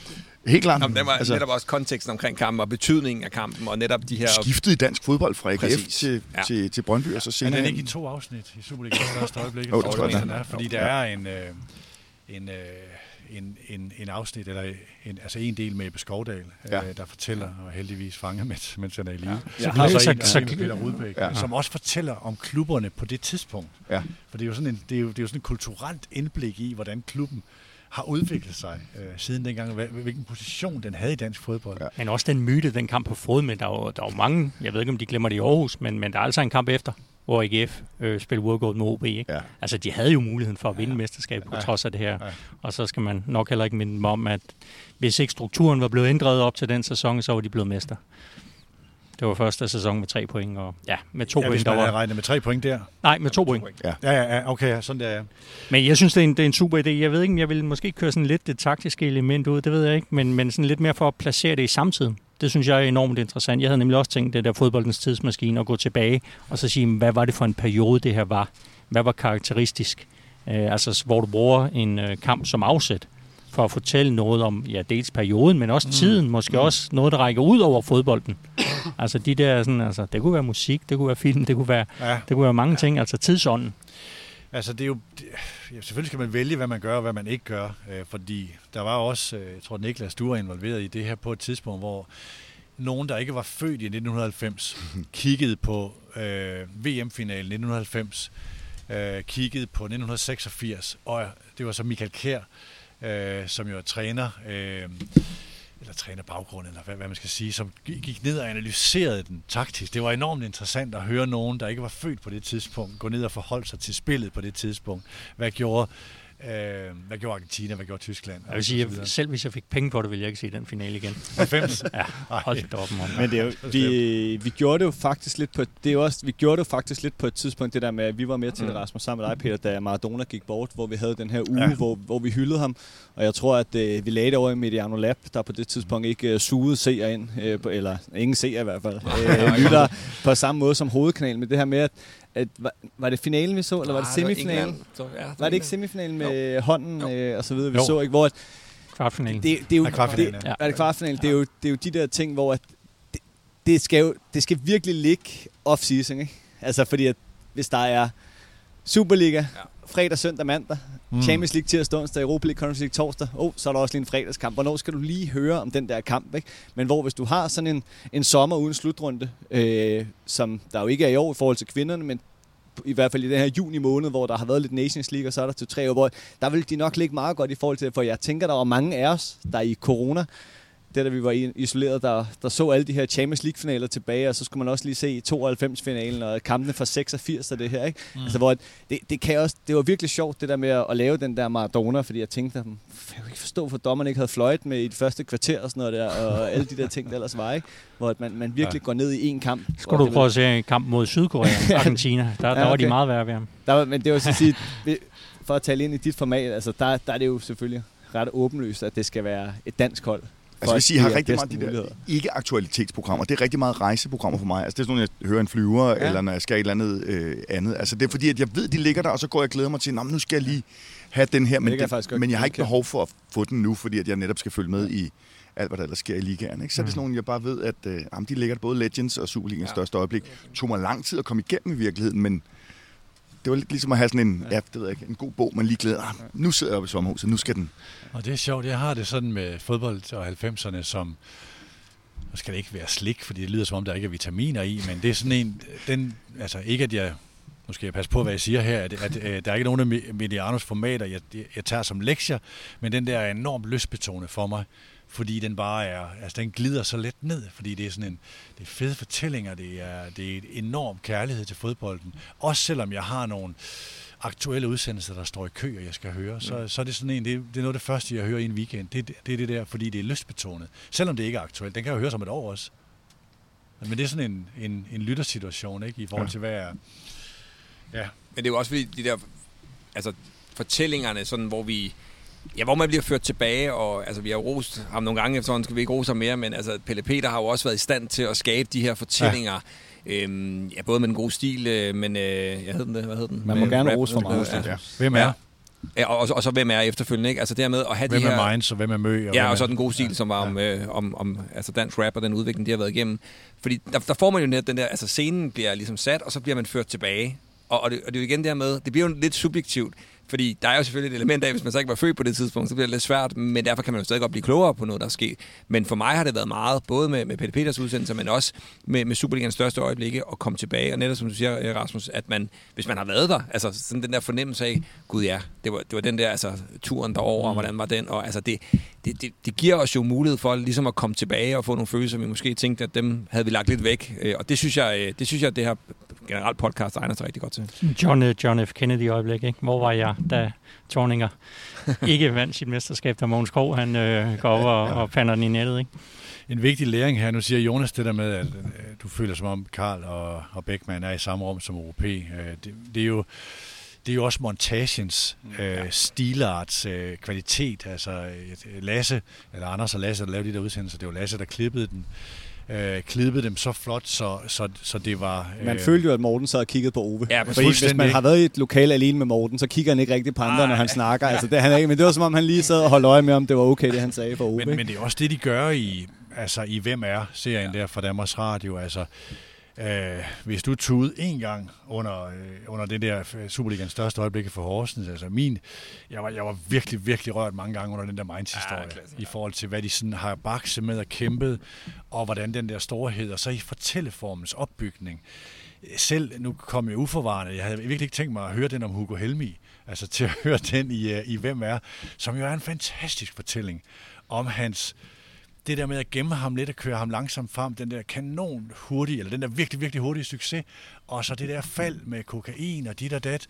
Helt klart. Jamen, det var altså, netop også konteksten omkring kampen og betydningen af kampen, og netop de her... skiftet i dansk fodbold fra AGF til, Ja. til, til Brøndby, og så Er senere... den ikke i to afsnit i Superligaens første øjeblik? Jo, det tror jeg, den den er. er. Fordi der ja. er en, øh, en, øh, en, en, en afsnit, eller en, altså en del med Ebbe Skovdal, Ja. øh, der fortæller, og heldigvis fanger, mens, mens han er i live. Ja. Ja. Og så, Så- en, så- så, en Peter Rudbæk, Ja. ja. som også fortæller om klubberne på det tidspunkt. Ja. For det er jo sådan en, det er jo, det er jo sådan en kulturelt indblik i, hvordan klubben har udviklet sig øh, siden dengang, hvilken position den havde i dansk fodbold. Ja. Ja. Men også den myte, den kamp på fod med, der er jo, der er jo mange, jeg ved ikke om de glemmer det i Aarhus, men, men der er altså en kamp efter, hvor AGF øh, spiller uafgjort med OB. Ikke? Ja. Altså, de havde jo muligheden for at vinde mesterskabet på Ja. trods af det her. Ja. Og så skal man nok heller ikke minde dem om, at hvis ikke strukturen var blevet ændret op til den sæson, så var de blevet mester. Det var første sæson med tre point, og ja, med to Ja, point. hvis Der man var, regnet med tre point der. nej, med to point. Ja, ja, ja okay, ja, sådan der er. Men jeg synes, det er, en, det er en super idé. Jeg ved ikke, om jeg vil måske køre sådan lidt det taktiske element ud, det ved jeg ikke, men, men sådan lidt mere for at placere det i samtiden. Det synes jeg er enormt interessant. Jeg havde nemlig også tænkt, det der fodboldens tidsmaskine, at gå tilbage og så sige, hvad var det for en periode, det her var? Hvad var karakteristisk? Øh, altså, hvor du bruger en øh, kamp som afsæt for at fortælle noget om, ja, dels perioden, men også tiden, måske også noget, der rækker ud over fodbolden. altså, de der sådan, altså, det kunne være musik, det kunne være film, det kunne være, Ja. det kunne være mange ting, altså tidsånden. Altså det er jo, det, ja, selvfølgelig skal man vælge, hvad man gør og hvad man ikke gør, øh, fordi der var også, øh, jeg tror Niklas, du var involveret i det her på et tidspunkt, hvor nogen, der ikke var født i 1990, kiggede på øh, VM-finalen 1990, øh, kiggede på 1986, og det var så Michael Kjær, øh, som jo er træner, øh, eller trænerbaggrund, eller hvad, hvad man skal sige, som gik ned og analyserede den taktisk. Det var enormt interessant at høre nogen, der ikke var født på det tidspunkt, gå ned og forholde sig til spillet på det tidspunkt. Hvad gjorde, øh, hvad gjorde Argentina, hvad gjorde Tyskland? Jeg vil sige, at selv hvis jeg fik penge på det, ville jeg ikke se den finale igen. 90? Ja, hold da op, mand. Men det er jo, vi, vi gjorde det jo faktisk lidt på et- det er også, vi gjorde det jo faktisk lidt på et tidspunkt det der med at vi var med til det Rasmus sammen med dig Peter da Maradona gik bort, hvor vi havde den her uge, Ja. hvor, hvor vi hyldede ham. Og jeg tror at øh, vi lagde det over i Mediano Lab, der på det tidspunkt ikke øh, sugede seere ind øh, på, eller ingen seere i hvert fald. Øh, lytter på samme måde som hovedkanal, men det her med at, at var, var det finalen vi så eller var det semifinalen? Var det ikke semifinalen med hånden øh, og så videre vi Jo. så ikke hvor at, Kvartfinalen. det, det er jo Ja, kvartfinalen, det, ja. er det kvartfinalen? Det er jo det er jo de der ting hvor at det, det skal jo det skal virkelig ligge off season, ikke? Altså fordi at hvis der er Superliga ja. Fredag, søndag, mandag, mm. Champions League tirsdag, onsdag, Europa League, Conference League torsdag, oh, så er der også lige en fredagskamp. Hvornår skal du lige høre om den der kamp, ikke? Men hvor hvis du har sådan en, en sommer uden slutrunde, øh, som der jo ikke er i år i forhold til kvinderne, men i hvert fald i den her juni måned, hvor der har været lidt Nations League, og så er der til tre år, hvor der vil de nok ligge meget godt i forhold til, for jeg tænker, der var mange af os, der i corona det, da vi var isoleret, der, der så alle de her Champions League-finaler tilbage, og så skulle man også lige se 92-finalen og kampene fra 86 og det her. Ikke? Mm. Altså, hvor det, det, kan også, det var virkelig sjovt, det der med at, at lave den der Maradona, fordi jeg tænkte, jeg kan ikke forstå, for dommerne ikke havde fløjt med i det første kvarter og sådan noget der, og alle de der ting, der ellers var, ikke? hvor man, man virkelig ja. går ned i en kamp. Skulle du prøve at se en kamp mod Sydkorea, Argentina? Der, der ja, okay. var de meget værre ved ham. Der var, men det var så at sige, for at tale ind i dit format, altså der, der er det jo selvfølgelig ret åbenlyst, at det skal være et dansk hold, Altså hvis I har rigtig meget de der ikke-aktualitetsprogrammer, det er rigtig meget rejseprogrammer for mig. Altså det er sådan, når jeg hører en flyver, ja. eller når jeg skal et eller andet øh, andet. Altså det er fordi, at jeg ved, de ligger der, og så går jeg og glæder mig til, nu skal jeg lige have den her. Men, det det, men jeg har ikke behov for at få den nu, fordi at jeg netop skal følge med i alt, hvad der ellers sker i ligaen. Ikke? Så er det mm. sådan nogle, jeg bare ved, at øh, jamen, de ligger både Legends og Superligaens ja. største øjeblik. Det tog mig lang tid at komme igennem i virkeligheden, men det var lidt ligesom at have sådan en, ja, det ved jeg ikke, en god bog, man lige glæder. Ah, nu sidder jeg oppe i sommerhuset, nu skal den. Og det er sjovt, jeg har det sådan med fodbold og 90'erne, som, nu skal det ikke være slik, fordi det lyder som om, der ikke er vitaminer i, men det er sådan en, den, altså ikke at jeg, nu skal jeg passe på, hvad jeg siger her, at, at, at der er ikke nogen af Medianos formater, jeg, jeg tager som lektier, men den der er enormt lystbetonet for mig fordi den bare er, altså den glider så let ned, fordi det er sådan en, det er fede fortællinger, det er, det er et enorm kærlighed til fodbolden. Også selvom jeg har nogle aktuelle udsendelser, der står i kø, og jeg skal høre, så, mm. så er det sådan en, det, det er noget af det første, jeg hører i en weekend. Det, det er det der, fordi det er lystbetonet. Selvom det ikke er aktuelt. Den kan jeg høre som et år også. Men det er sådan en, en, en lyttersituation, ikke? I forhold til, hvad er... Ja. Men det er jo også fordi, de der... Altså, fortællingerne, sådan, hvor vi Ja, hvor man bliver ført tilbage, og altså, vi har rost ham nogle gange, så skal vi ikke rose ham mere, men altså, Pelle Peter har jo også været i stand til at skabe de her fortællinger, ja. Øhm, ja, både med den gode stil, øh, men øh, jeg hed den det, hvad hed den? Man må med gerne rose for meget. Ja. Ja. Hvem er? Ja. Ja, og, og, så hvem er efterfølgende, ikke? Altså dermed at have hvem de her... Hvem er Minds, og hvem er Mø? Og ja, og så den gode stil, ja. som var om, ja. øh, om, om altså dansk rap og den udvikling, de har været igennem. Fordi der, der får man jo net den der, altså scenen bliver ligesom sat, og så bliver man ført tilbage. Og, og, det, og det er jo igen dermed, det bliver jo lidt subjektivt. Fordi der er jo selvfølgelig et element af, hvis man så ikke var født på det tidspunkt, så bliver det lidt svært, men derfor kan man jo stadig godt blive klogere på noget, der er sket. Men for mig har det været meget, både med, med Peter Peters udsendelse, men også med, med Superligans største øjeblikke, at komme tilbage. Og netop som du siger, Rasmus, at man, hvis man har været der, altså sådan den der fornemmelse af, gud ja, det var, det var den der altså, turen derover, mm. og hvordan var den, og altså det, det, det, det, giver os jo mulighed for ligesom at komme tilbage og få nogle følelser, vi måske tænkte, at dem havde vi lagt lidt væk. Øh, og det synes jeg, øh, det synes jeg, det her generelt podcast egner sig rigtig godt til. John, John F. Kennedy øjeblik, ikke? Hvor var jeg, da Torninger ikke vandt sit mesterskab, da Mogens Krog, han øh, går over og, og pander den i nettet, ikke? En vigtig læring her, nu siger Jonas det der med, at du føler som om Karl og, og Beckmann er i samme rum som OP. Det, det er jo det er jo også montagens øh, stilarts øh, kvalitet. Altså Lasse, eller Anders og Lasse, der lavede de der udsendelser, det var Lasse, der klippede den øh, klippede dem så flot, så, så, så det var... Øh... Man følte jo, at Morten sad og kiggede på Ove. Ja, Fordi hvis man har været i et lokale alene med Morten, så kigger han ikke rigtig på andre, Ej, når han snakker. Altså, det, han er ikke, men det var som om, han lige sad og holdt øje med, om det var okay, det han sagde for Ove. Men, men det er også det, de gør i, altså, i Hvem er-serien ja. der fra Danmarks Radio. Altså, Øh, hvis du tog en gang under, øh, under det der Superligans største øjeblik for Horsens, altså min, jeg var, jeg var virkelig, virkelig rørt mange gange under den der Mainz-historie, ja, ja. i forhold til, hvad de sådan har bakset med og kæmpet, og hvordan den der storhed, og så i fortælleformens opbygning. Selv, nu kom jeg uforvarende, jeg havde virkelig ikke tænkt mig at høre den om Hugo Helmi, altså til at høre den i, øh, i Hvem er, som jo er en fantastisk fortælling om hans det der med at gemme ham lidt og køre ham langsomt frem, den der kanon hurtige, eller den der virkelig, virkelig hurtige succes, og så det der fald med kokain og dit og dat,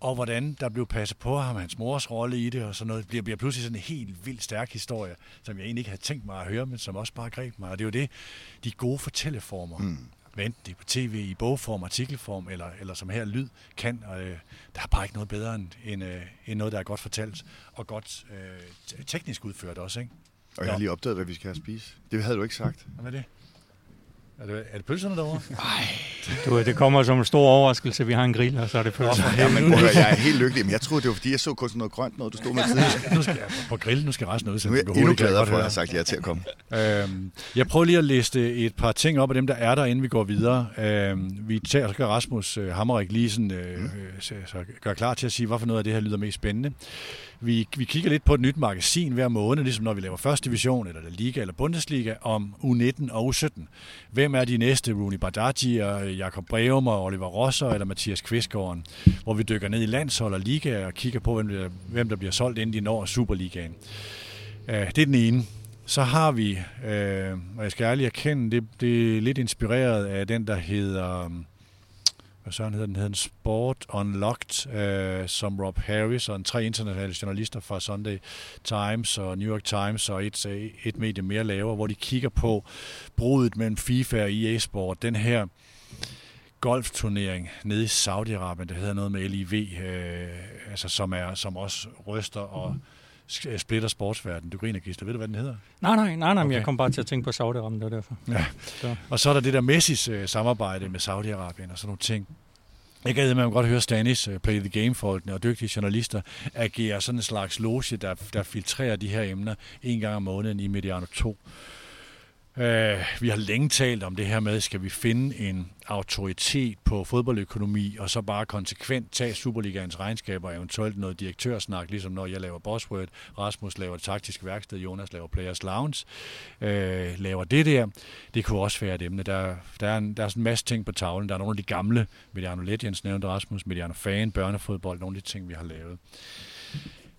og hvordan der blev passet på ham, hans mors rolle i det, og sådan noget, bliver, bliver pludselig sådan en helt vildt stærk historie, som jeg egentlig ikke havde tænkt mig at høre, men som også bare greb mig. Og det er jo det, de gode fortælleformer, mm. enten det er på tv, i bogform, artikelform, eller, eller som her lyd, kan. Og, øh, der er bare ikke noget bedre end, end, øh, end noget, der er godt fortalt, og godt øh, teknisk udført også, ikke? Og jeg har lige opdaget, hvad vi skal have at spise. Det havde du ikke sagt. Hvad er det? Er det, er det pølserne derovre? Nej. Du, det kommer som en stor overraskelse, at vi har en grill, og så er det pølser. Ja, men prøv, jeg er helt lykkelig. Men jeg troede, det var fordi, jeg så kun sådan noget grønt noget, du stod med tidligere. nu skal jeg på grill, nu skal resten ud. Nu er jeg endnu gladere for, at jeg har sagt ja til at komme. Øhm, jeg prøver lige at læse et par ting op af dem, der er der, inden vi går videre. Øhm, vi tager, så skal Rasmus øh, Hammerik lige sådan, øh, mm. så, så gør klar til at sige, hvorfor noget af det her lyder mest spændende. Vi, vi kigger lidt på et nyt magasin hver måned, ligesom når vi laver første division, eller Liga eller Bundesliga, om U19 og U17. Hvem hvem er de næste? Rooney Badaji og Jakob Breum og Oliver Rosser eller Mathias Kvistgaard, hvor vi dykker ned i landshold og liga og kigger på, hvem der, hvem der bliver solgt, inden de når Superligaen. Øh, det er den ene. Så har vi, øh, og jeg skal ærligt erkende, det, det er lidt inspireret af den, der hedder hvad sådan hedder den, hedder den Sport Unlocked, øh, som Rob Harris og en tre internationale journalister fra Sunday Times og New York Times og et, øh, et medie mere laver, hvor de kigger på brudet mellem FIFA og EA Sport. Den her golfturnering nede i Saudi-Arabien, der hedder noget med LIV, øh, altså som, er, som også ryster og mm splitter sportsverden. Du griner, Gisler. Ved du, hvad den hedder? Nej, nej, nej, nej okay. jeg kom bare til at tænke på Saudi-Arabien, det var derfor. Ja. Så. Og så er der det der Messis øh, samarbejde med Saudi-Arabien og sådan nogle ting. Jeg gad at godt høre Stanis, uh, Play the Game-folkene og dygtige journalister agere sådan en slags loge, der, der filtrerer de her emner en gang om måneden i Mediano 2. Øh, vi har længe talt om det her med, skal vi finde en autoritet på fodboldøkonomi, og så bare konsekvent tage Superligaens regnskaber, og eventuelt noget direktørsnak, ligesom når jeg laver Bossword, Rasmus laver taktisk værksted, Jonas laver Players Lounge, øh, laver det der. Det kunne også være et emne. Der, der, er en, der er sådan en masse ting på tavlen. Der er nogle af de gamle, Mediano Legends nævnte Rasmus, Mediano Fan, børnefodbold, nogle af de ting, vi har lavet.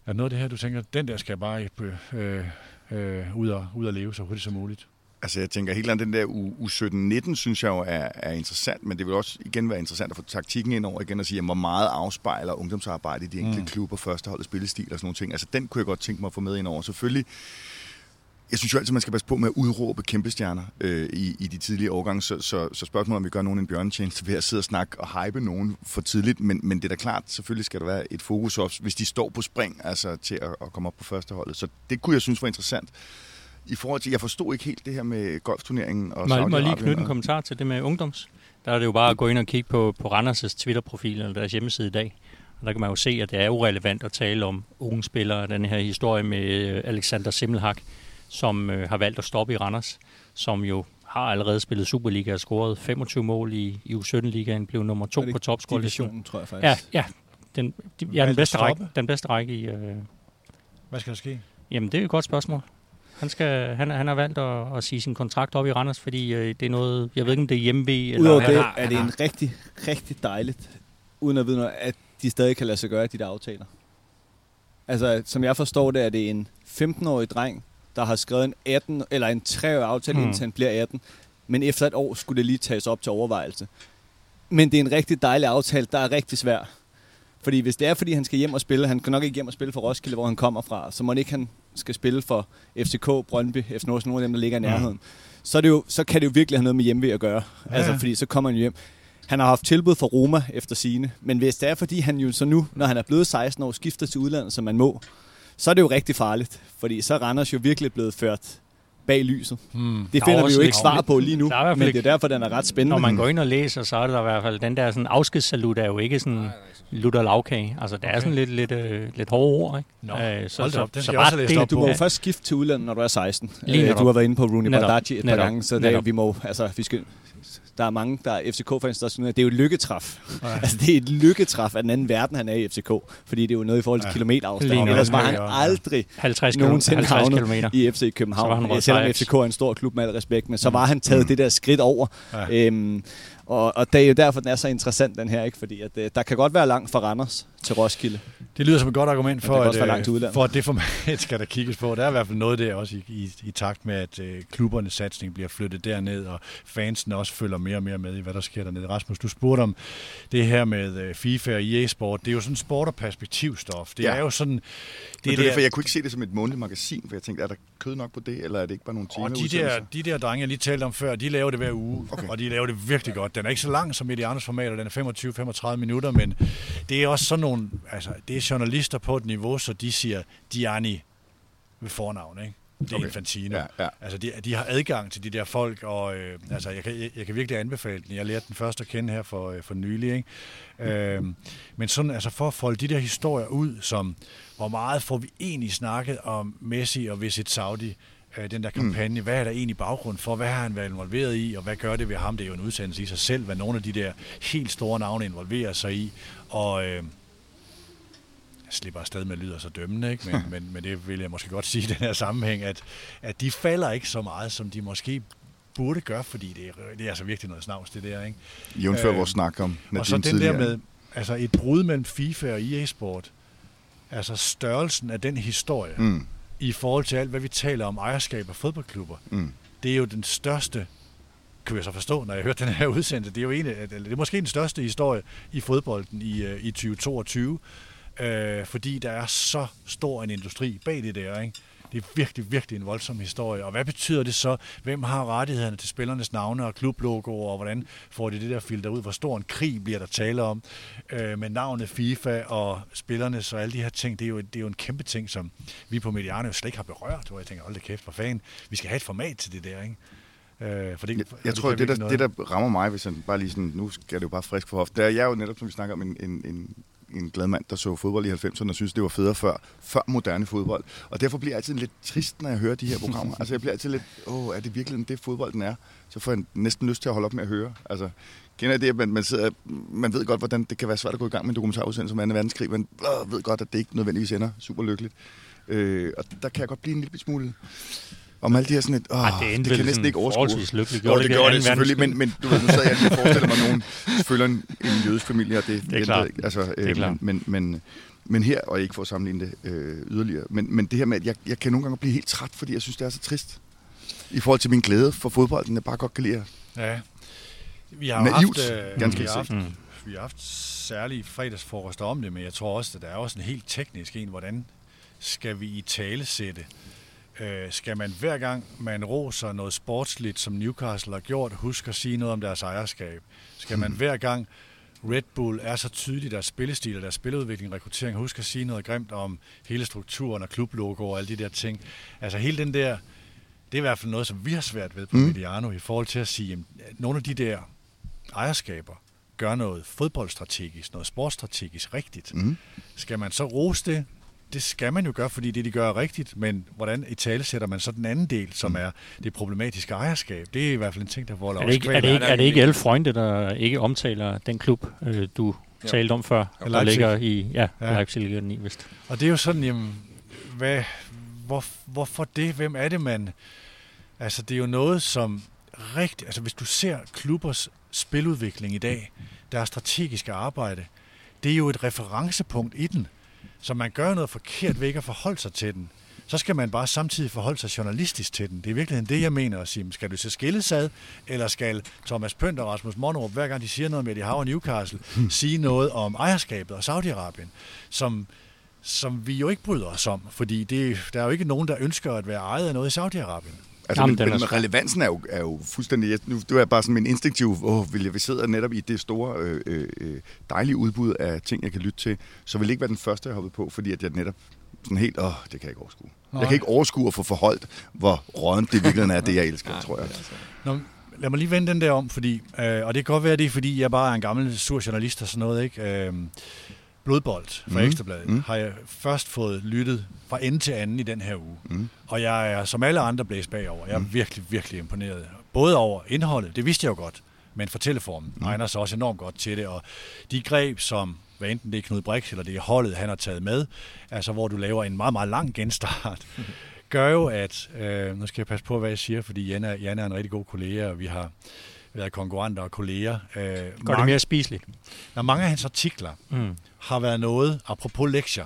Er noget af det her, du tænker, den der skal bare øh, øh, øh, ud, og, ud og leve så hurtigt som muligt? Altså jeg tænker helt den der u, 17-19 synes jeg jo er, er interessant, men det vil også igen være interessant at få taktikken ind over igen og sige, hvor meget afspejler ungdomsarbejde i de enkelte mm. klubber, førsteholdet spillestil og sådan nogle ting. Altså den kunne jeg godt tænke mig at få med ind over. Selvfølgelig, jeg synes jo altid, man skal passe på med at udråbe kæmpestjerner øh, i, i de tidlige årgange, så, så, så spørgsmålet om vi gør nogen en bjørnetjeneste ved at sidde og snakke og hype nogen for tidligt, men, men det er da klart, selvfølgelig skal der være et fokus op, hvis de står på spring altså, til at, at komme op på førsteholdet. Så det kunne jeg synes var interessant i forhold til, jeg forstod ikke helt det her med golfturneringen og Må, må jeg lige knytte en kommentar til det med ungdoms? Der er det jo bare at gå ind og kigge på, på Randers' Twitter-profil eller deres hjemmeside i dag. Og der kan man jo se, at det er urelevant at tale om unge spillere. Den her historie med øh, Alexander Simmelhak, som øh, har valgt at stoppe i Randers, som jo har allerede spillet Superliga og scoret 25 mål i, i U17-ligaen, blev nummer to på topscore tror jeg faktisk. Ja, ja. Den, de, ja, den bedste, række, den bedste række i... Øh... Hvad skal der ske? Jamen, det er et godt spørgsmål. Han, skal, han, han har valgt at, at sige sin kontrakt op i Randers, fordi øh, det er noget, jeg ved ikke, om det er hjemme eller... Udover det har, er det en rigtig, rigtig dejligt, uden at vide noget, at de stadig kan lade sig gøre de der aftaler. Altså, som jeg forstår det, er det en 15-årig dreng, der har skrevet en 18 eller en 3-årig aftale, hmm. indtil han bliver 18. Men efter et år skulle det lige tages op til overvejelse. Men det er en rigtig dejlig aftale, der er rigtig svær. Fordi hvis det er, fordi han skal hjem og spille, han kan nok ikke hjem og spille for Roskilde, hvor han kommer fra, så må ikke han skal spille for FCK, Brøndby, FC Norge, nogle af dem, der ligger i nærheden, mm. så, er det jo, så kan det jo virkelig have noget med hjemve at gøre. Ja. Altså, fordi så kommer han hjem. Han har haft tilbud fra Roma efter sine, men hvis det er, fordi han jo så nu, når han er blevet 16 år, skifter til udlandet, som man må, så er det jo rigtig farligt, fordi så er Randers jo virkelig blevet ført bag lyset. Hmm. Det finder vi jo ikke svar på lige nu, men det er derfor, den er ret spændende. Når man går ind og læser, så er det der i hvert fald, den der sådan afskedssalut er jo ikke sådan lutter lavkage. Altså, det okay. er sådan lidt, lidt, øh, lidt hårde ord, ikke? Nå, øh, så, så, op. så, så bare det, op du må jo først skifte til udlandet, når du er 16. Lige øh, du har været inde på Rooney Baldacci et par gange, så det, vi må, altså, vi skal, der er mange, der er FCK-fans, der synes, at det er jo et lykketræf. Ja. altså, det er et lykketræf af den anden verden, han er i FCK. Fordi det er jo noget i forhold til ja. kilometerafstand. Ellers var han aldrig 50 nogensinde 50 havnet i FC København. Ja, selvom FCK er en stor klub med al respekt, men så var han taget mm. det der skridt over. Ja. Øhm, og, og det er jo derfor, den er så interessant, den her, ikke? fordi at, øh, der kan godt være langt fra Randers til Roskilde. Det lyder som et godt argument for, at, øh, for at det format skal der kigges på. Der er i hvert fald noget der også i, i, i takt med, at øh, klubbernes satsning bliver flyttet derned, og fansene også følger mere og mere med i, hvad der sker dernede. Rasmus, du spurgte om det her med øh, FIFA og EA-sport. Det er jo sådan sport- og perspektivstof. Det ja. er jo sådan... Det, det er derfor, jeg kunne ikke se det som et månedligt magasin, for jeg tænkte, er der kød nok på det, eller er det ikke bare nogle timer? Og de der, de der drenge, jeg lige talte om før, de laver det hver uge, okay. og de laver det virkelig godt. Den er ikke så lang som i de andre formater, den er 25-35 minutter, men det er også sådan nogle, altså, det er journalister på et niveau, så de siger Diani ved fornavn, ikke? Det er okay. Infantino. Ja, ja. Altså, de, de har adgang til de der folk, og øh, altså, jeg, kan, jeg, jeg kan virkelig anbefale den. Jeg lærte den først at kende her for, øh, for nylig. Ikke? Øh, men sådan, altså, for at folde de der historier ud, som hvor meget får vi egentlig snakket om Messi og Visit Saudi, øh, den der kampagne. Mm. Hvad er der egentlig baggrund for? Hvad har han været involveret i? Og hvad gør det ved ham? Det er jo en udsendelse i sig selv, hvad nogle af de der helt store navne involverer sig i. Og øh, slipper afsted med lyder så dømmende, ikke? Men, men, men det vil jeg måske godt sige i den her sammenhæng, at, at de falder ikke så meget, som de måske burde gøre, fordi det er, det er altså virkelig noget snavs, det der, ikke? Jævnfør Øh, vores snak om Nadine Og så den tidligere. der med, altså et brud mellem FIFA og EA Sport, altså størrelsen af den historie, mm. I forhold til alt, hvad vi taler om ejerskab af fodboldklubber, mm. det er jo den største, kan jeg så forstå, når jeg hørte den her udsendelse, det er jo en, eller det er måske den største historie i fodbolden i, øh, i 2022, øh, fordi der er så stor en industri bag det der, ikke? Det er virkelig, virkelig en voldsom historie. Og hvad betyder det så? Hvem har rettighederne til spillernes navne og klublogoer, og hvordan får de det der filter ud? Hvor stor en krig bliver der tale om øh, med navnet FIFA og spillernes og alle de her ting? Det er jo, det er jo en kæmpe ting, som vi på Mediano jo slet ikke har berørt. Hvor jeg tænker, hold da kæft, for fanden. Vi skal have et format til det der, ikke? Øh, for det, Jeg, jeg tror, kan det der, det der rammer mig, hvis jeg bare lige sådan, nu skal det jo bare frisk for hoften, det er, jeg er jo netop, som vi snakker om, en, en, en, en glad mand, der så fodbold i 90'erne og synes, det var federe før, før moderne fodbold. Og derfor bliver jeg altid lidt trist, når jeg hører de her programmer. altså jeg bliver altid lidt, åh, er det virkelig det fodbolden er? Så får jeg næsten lyst til at holde op med at høre. Altså, kender jeg det, at man, man, sidder, man ved godt, hvordan det kan være svært at gå i gang med en dokumentarudsendelse om 2. verdenskrig, men øh, ved godt, at det ikke nødvendigvis ender super lykkeligt. Øh, og der kan jeg godt blive en lille smule om alle de her sådan et, åh, Ej, det endte det kan næsten ikke overskue. forholdsvis lykkeligt. Jo, Gjorde det det gjorde ikke det selvfølgelig, men, men du ved, nu sad jeg lige og forestiller mig, at nogen følger en, en jødisk familie, og det, Det er klart. Altså, øh, klart. Men, men, men, men her, og ikke for at sammenligne det øh, yderligere, men, men det her med, at jeg, jeg kan nogle gange blive helt træt, fordi jeg synes, det er så trist. I forhold til min glæde for fodbolden, jeg bare godt kan lide. Ja. Vi har Naivt, haft, øh, ganske vi har haft, Mm. vi har haft særlige fredagsfrokoster om det, men jeg tror også, at der er også en helt teknisk en, hvordan skal vi i tale sætte? Øh, skal man hver gang, man roser noget sportsligt, som Newcastle har gjort, huske at sige noget om deres ejerskab? Skal man hver gang Red Bull er så tydelig deres spillestil og deres spiludvikling, rekruttering, huske at sige noget grimt om hele strukturen og klublogo og alle de der ting? Altså hele den der, det er i hvert fald noget, som vi har svært ved på Mm. mm. Mediano i forhold til at sige, at nogle af de der ejerskaber gør noget fodboldstrategisk, noget sportsstrategisk rigtigt. Mm. Skal man så rose det? Det skal man jo gøre, fordi det, de gør er rigtigt, men hvordan i tale sætter man så den anden del, som er det problematiske ejerskab? Det er i hvert fald en ting, der volder Er det, ikke, er, det ikke, er det ikke El Freunde, der ikke omtaler den klub, øh, du Jo. talte om før, der Leipzig. ligger i ja, Ja. ja. Leipzig ligger den i, vist. Og det er jo sådan, jamen, hvad, hvor, hvorfor det? Hvem er det, man... Altså, det er jo noget, som rigtigt... Altså, hvis du ser klubbers spiludvikling i dag, deres strategiske arbejde, det er jo et referencepunkt i den. Så man gør noget forkert ved ikke at forholde sig til den. Så skal man bare samtidig forholde sig journalistisk til den. Det er virkelig det, jeg mener at sige. Skal du se skilles ad, eller skal Thomas Pønt og Rasmus Monnerup, hver gang de siger noget med, at de har og Newcastle, sige noget om ejerskabet og Saudi-Arabien, som, som vi jo ikke bryder os om, fordi det, der er jo ikke nogen, der ønsker at være ejet af noget i Saudi-Arabien. Altså, Jamen, men, er men svær. relevansen er jo, er jo fuldstændig... jeg- Nu, det var bare sådan min instinktiv... Åh, vil jeg, vi sidder netop i det store, øh, øh, dejlige udbud af ting, jeg kan lytte til, så vil det ikke være den første, jeg hoppede på, fordi at jeg netop sådan helt... Åh, det kan jeg ikke overskue. Nej. Jeg kan ikke overskue at få forholdt, hvor rådent det i virkeligheden er, det jeg elsker, Nej, tror jeg. er altså- Nå, lad mig lige vende den der om, fordi, øh, og det kan godt være, det er, fordi jeg bare er en gammel sur journalist og sådan noget, ikke? Øh, Blodbold fra Mm. Ekstrabladet mm. har jeg først fået lyttet fra ende til anden i den her uge. Mm. Og jeg er, som alle andre, blæst bagover. Jeg er Mm. virkelig, virkelig imponeret. Både over indholdet, det vidste jeg jo godt, men fortælleformen Mm. egner sig også enormt godt til det. Og de greb, som hvad enten det er Knud Brix, eller det er holdet, han har taget med, altså hvor du laver en meget, meget lang genstart, gør jo, at, øh, nu skal jeg passe på, hvad jeg siger, fordi Jan er, Jan er en rigtig god kollega, og vi har været konkurrenter og kolleger. Øh, Gør det mange, mere spiseligt. når mange af hans artikler Mm. har været noget, apropos lektier,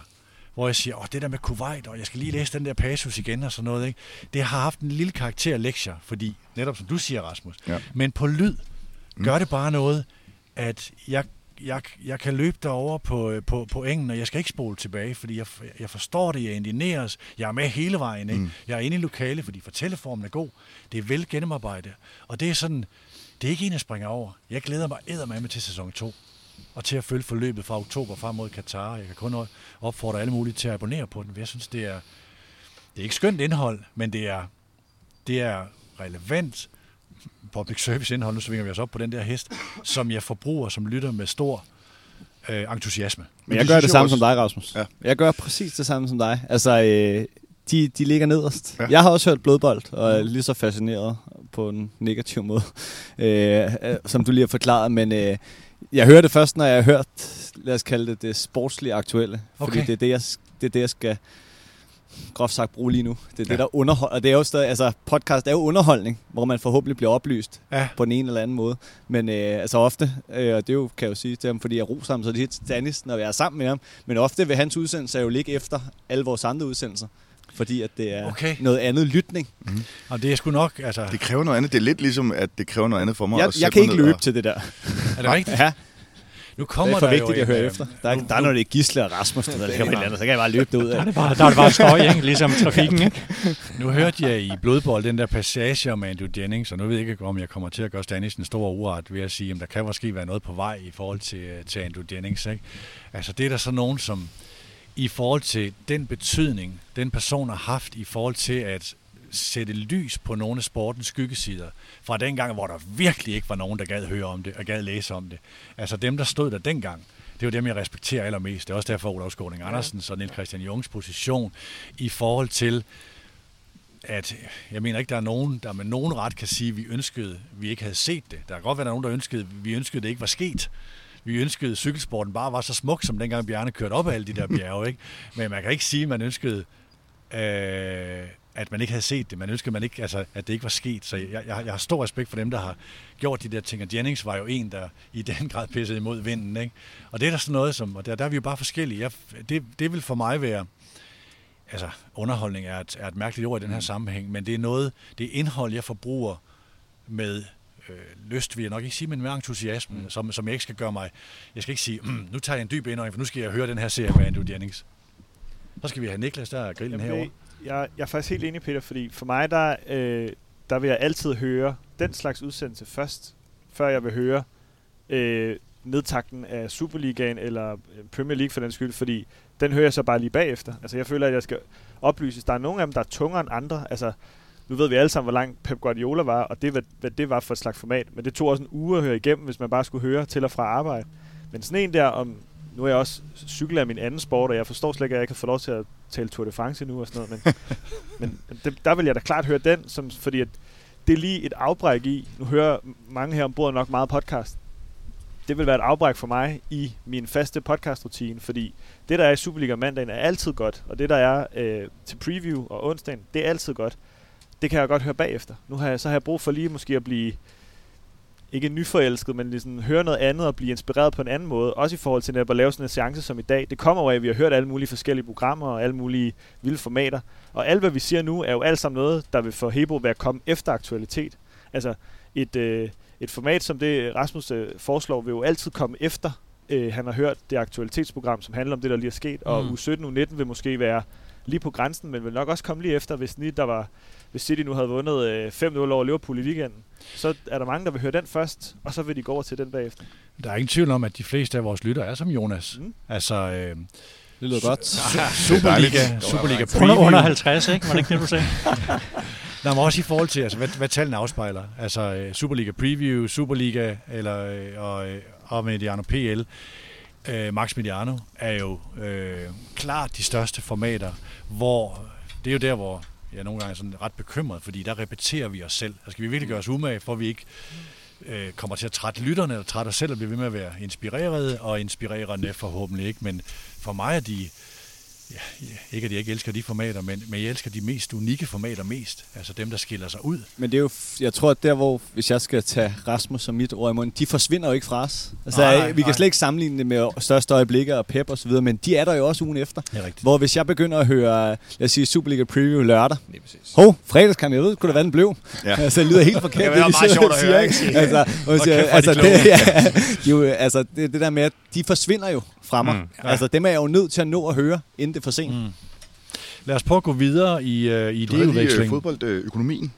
hvor jeg siger, åh, det der med Kuwait, og jeg skal lige læse den der passus igen og sådan noget, ikke? det har haft en lille karakter af lektier, fordi, netop som du siger, Rasmus, Ja. men på lyd gør det bare noget, at jeg, jeg, jeg kan løbe derover på, øh, på, på engen, og jeg skal ikke spole tilbage, fordi jeg, jeg forstår det, jeg indineres, jeg er med hele vejen, ikke? Mm. Mm. jeg er inde i lokale, fordi fortælleformen er god, det er vel gennemarbejdet, og det er sådan, det er ikke en, jeg springer over. Jeg glæder mig eddermame til sæson 2 og til at følge forløbet fra oktober frem mod Katar. Jeg kan kun opfordre alle mulige til at abonnere på den, for jeg synes, det er, det er ikke skønt indhold, men det er, det er relevant public service indhold, nu svinger vi os op på den der hest, som jeg forbruger, som lytter med stor øh, entusiasme. Men jeg det gør det jeg samme også- som dig, Rasmus. Ja. Jeg gør præcis det samme som dig. Altså, øh, de, de ligger nederst. Ja. Jeg har også hørt blodbold, og er lige så fascineret på en negativ måde, øh, øh, som du lige har forklaret. Men øh, jeg hører det først, når jeg har hørt, lad os kalde det det sportslige aktuelle. Fordi Okay. det, er det, jeg, det er det, jeg skal groft sagt bruge lige nu. Det er ja. det, der underholder. Og det er jo stadig, altså podcast er jo underholdning, hvor man forhåbentlig bliver oplyst Ja. på den ene eller anden måde. Men øh, altså ofte, øh, og det er jo, kan jeg jo sige til ham, fordi jeg roser ham så lidt til Dennis, når jeg er sammen med ham. Men ofte vil hans udsendelse jo ligge efter alle vores andre udsendelser. Fordi at det er Okay. noget andet lytning. Og det er sgu nok, altså... Det kræver noget andet. Det er lidt ligesom, at det kræver noget andet for mig. Jeg, jeg kan ikke løbe og- til det der. Er det rigtigt? Ja, Nu det kommer er for der vigtigt jo at høre en, efter. øh, Der er, nu- der er noget, det er Gisle og Rasmus, der, der eller andet, så kan jeg bare løbe derud Der er det bare, der er det bare støj, ikke? Ligesom trafikken, ikke? Nu hørte jeg i Blodbold den der passage om Andrew Jennings, og nu ved jeg ikke, om jeg kommer til at gøre Stanis en stor uret ved at sige, at der kan måske være noget på vej i forhold til, øh, til Andrew Jennings. Ikke? Altså det er der så nogen, som i forhold til den betydning, den person har haft i forhold til at sætte lys på nogle af sportens skyggesider, fra den gang, hvor der virkelig ikke var nogen, der gad høre om det og gad læse om det. Altså dem, der stod der dengang, det er jo dem, jeg respekterer allermest. Det er også derfor Olav Skåning Andersens og Niels Christian Jungs position i forhold til, at jeg mener ikke, der er nogen, der med nogen ret kan sige, at vi ønskede, vi ikke havde set det. Der kan godt være, der er nogen, der ønskede, vi ønskede, det ikke var sket. Vi ønskede, at cykelsporten bare var så smuk, som dengang Bjarne kørte op ad alle de der bjerge. Ikke? Men man kan ikke sige, at man ønskede, øh, at man ikke havde set det. Man ønskede, man ikke, altså, at det ikke var sket. Så jeg, jeg, jeg har stor respekt for dem, der har gjort de der ting. Og Jennings var jo en, der i den grad pissede imod vinden. Ikke? Og det er der sådan noget, som, og der, der er vi jo bare forskellige. Jeg, det, det vil for mig være, altså underholdning er et, er et mærkeligt ord i den her sammenhæng, men det er noget, det er indhold, jeg forbruger med øh, lyst, vil jeg nok ikke sige, men med entusiasme, mm. som, som jeg ikke skal gøre mig. Jeg skal ikke sige, mm, nu tager jeg en dyb indånding, for nu skal jeg høre den her serie med Andrew Jennings. Så skal vi have Niklas, der er grillen Jamen, herovre. jeg, jeg er faktisk helt enig, Peter, fordi for mig, der, øh, der vil jeg altid høre den slags udsendelse først, før jeg vil høre øh, nedtakten af Superligaen eller øh, Premier League for den skyld, fordi den hører jeg så bare lige bagefter. Altså jeg føler, at jeg skal oplyses. Der er nogle af dem, der er tungere end andre. Altså, nu ved vi alle sammen, hvor lang Pep Guardiola var, og det, hvad, hvad det var for et slags format. Men det tog også en uge at høre igennem, hvis man bare skulle høre til og fra arbejde. Men sådan en der om... Nu er jeg også cykler af min anden sport, og jeg forstår slet ikke, at jeg ikke kan få lov til at tale Tour de France endnu og sådan noget. Men, men det, der vil jeg da klart høre den, som, fordi at det er lige et afbræk i. Nu hører mange her ombord nok meget podcast. Det vil være et afbræk for mig i min faste podcast-rutine, fordi det, der er i Superliga mandagen, er altid godt, og det, der er øh, til preview og onsdagen, det er altid godt. Det kan jeg godt høre bagefter. Nu har jeg, så har jeg brug for lige måske at blive ikke nyforelsket, men ligesom høre noget andet og blive inspireret på en anden måde. Også i forhold til at lave sådan en seance som i dag. Det kommer jo af, at vi har hørt alle mulige forskellige programmer og alle mulige vilde formater. Og alt, hvad vi siger nu, er jo alt sammen noget, der vil for Hebo være komme efter aktualitet. Altså et, øh, et format som det, Rasmus øh, foreslår, vil jo altid komme efter, øh, han har hørt det aktualitetsprogram, som handler om det, der lige er sket. Og Mm. u 17 u 19 vil måske være lige på grænsen, men vil nok også komme lige efter, hvis, ni, der var, hvis City nu havde vundet øh, 5-0 over Liverpool i weekenden. Så er der mange, der vil høre den først, og så vil de gå over til den bagefter. Der er ingen tvivl om, at de fleste af vores lyttere er som Jonas. Mm. Altså, øh, Det lyder godt. Superliga. Superliga Preview. Under, under 50, ikke? Var det ikke det, du sagde? Nej, men også i forhold til, altså, hvad, hvad tallene afspejler. Altså øh, Superliga Preview, Superliga eller, øh, og, øh, og Mediano PL. Øh, Max Mediano er jo øh, klart de største formater, hvor det er jo der, hvor jeg er nogle gange er sådan ret bekymret, fordi der repeterer vi os selv. Altså, skal vi virkelig gøre os umage, for at vi ikke øh, kommer til at trætte lytterne, eller trætte os selv og blive ved med at være inspirerede, og inspirerende forhåbentlig ikke. Men for mig er de, ja, ja, ikke at jeg ikke elsker de formater, men, men jeg elsker de mest unikke formater mest. Altså dem, der skiller sig ud. Men det er jo, jeg tror, at der hvor, hvis jeg skal tage Rasmus som mit ord i munden, de forsvinder jo ikke fra os. Altså, Nej, nej, nej, vi kan nej. slet ikke sammenligne det med største øjeblikke og pep og så videre, men de er der jo også ugen efter. Det er rigtigt. Hvor hvis jeg begynder at høre, lad os sige, Superliga Preview lørdag. Hov, fredagskamp, jeg ved, kunne det være, den blev. Ja. Ja. Altså, det lyder helt forkert. Det var de meget sidder sjovt og at siger, høre, ikke? Altså, siger, er de altså, kloge. det, ja, de, er jo, altså det, det der med, at de forsvinder jo fra mig. Mm. Mm. Altså, dem er jeg jo nødt til at nå at høre, inden det er for sent. Mm. Lad os prøve at gå videre i, øh, i Du øh, fodboldøkonomien.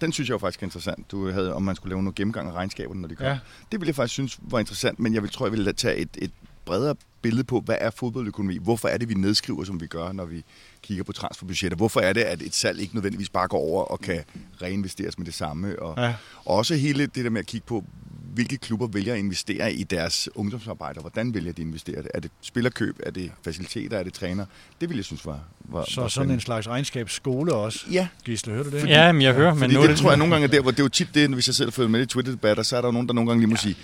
Den synes jeg jo faktisk er interessant. Du havde, om man skulle lave noget gennemgang af regnskaberne, når de kom. Ja. Det ville jeg faktisk synes var interessant, men jeg vil, tror, jeg ville tage et, et bredere billede på, hvad er fodboldøkonomi? Hvorfor er det, vi nedskriver, som vi gør, når vi kigger på transferbudgetter? Hvorfor er det, at et salg ikke nødvendigvis bare går over og kan reinvesteres med det samme? Og, Ja. og også hele det der med at kigge på, hvilke klubber vælger at investere i deres ungdomsarbejde, og hvordan vælger de at investere det? Er det spillerkøb? Er det faciliteter? Er det træner? Det ville jeg synes var, var Så var sådan spændende. en slags regnskabsskole også. Ja, Gisle, hører du det? Fordi- Ja, men jeg hører, men fordi nu det, er det... tror jeg nogle gange er der, hvor det er jo tit det, hvis jeg selv følger med i Twitter-debatter, så er der jo nogen, der nogle gange lige må ja, sige,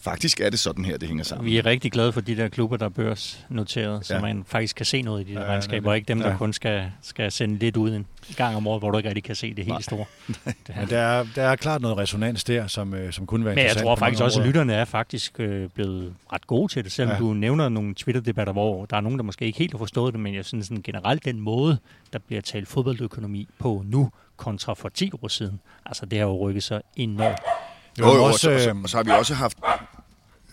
faktisk er det sådan her, det hænger sammen. Vi er rigtig glade for de der klubber, der er børsnoteret, så Ja. man faktisk kan se noget i de der Ja, ja, regnskaber, nemlig. og ikke dem, der Ja. kun skal, skal sende lidt ud en gang om året, hvor du ikke rigtig kan se det helt store. Det her. Men der er, der er klart noget resonans der, som, øh, som kunne være Men jeg interessant tror faktisk også, at lytterne er faktisk øh, blevet ret gode til det, selvom Ja. ja. du nævner nogle Twitter-debatter, hvor der er nogen, der måske ikke helt har forstået det, men jeg synes sådan generelt den måde, der bliver talt fodboldøkonomi på nu, kontra for 10 år siden, altså det har jo rykket sig enormt. Jo, jo, og, også, så, og, så, øh, og så har vi også haft...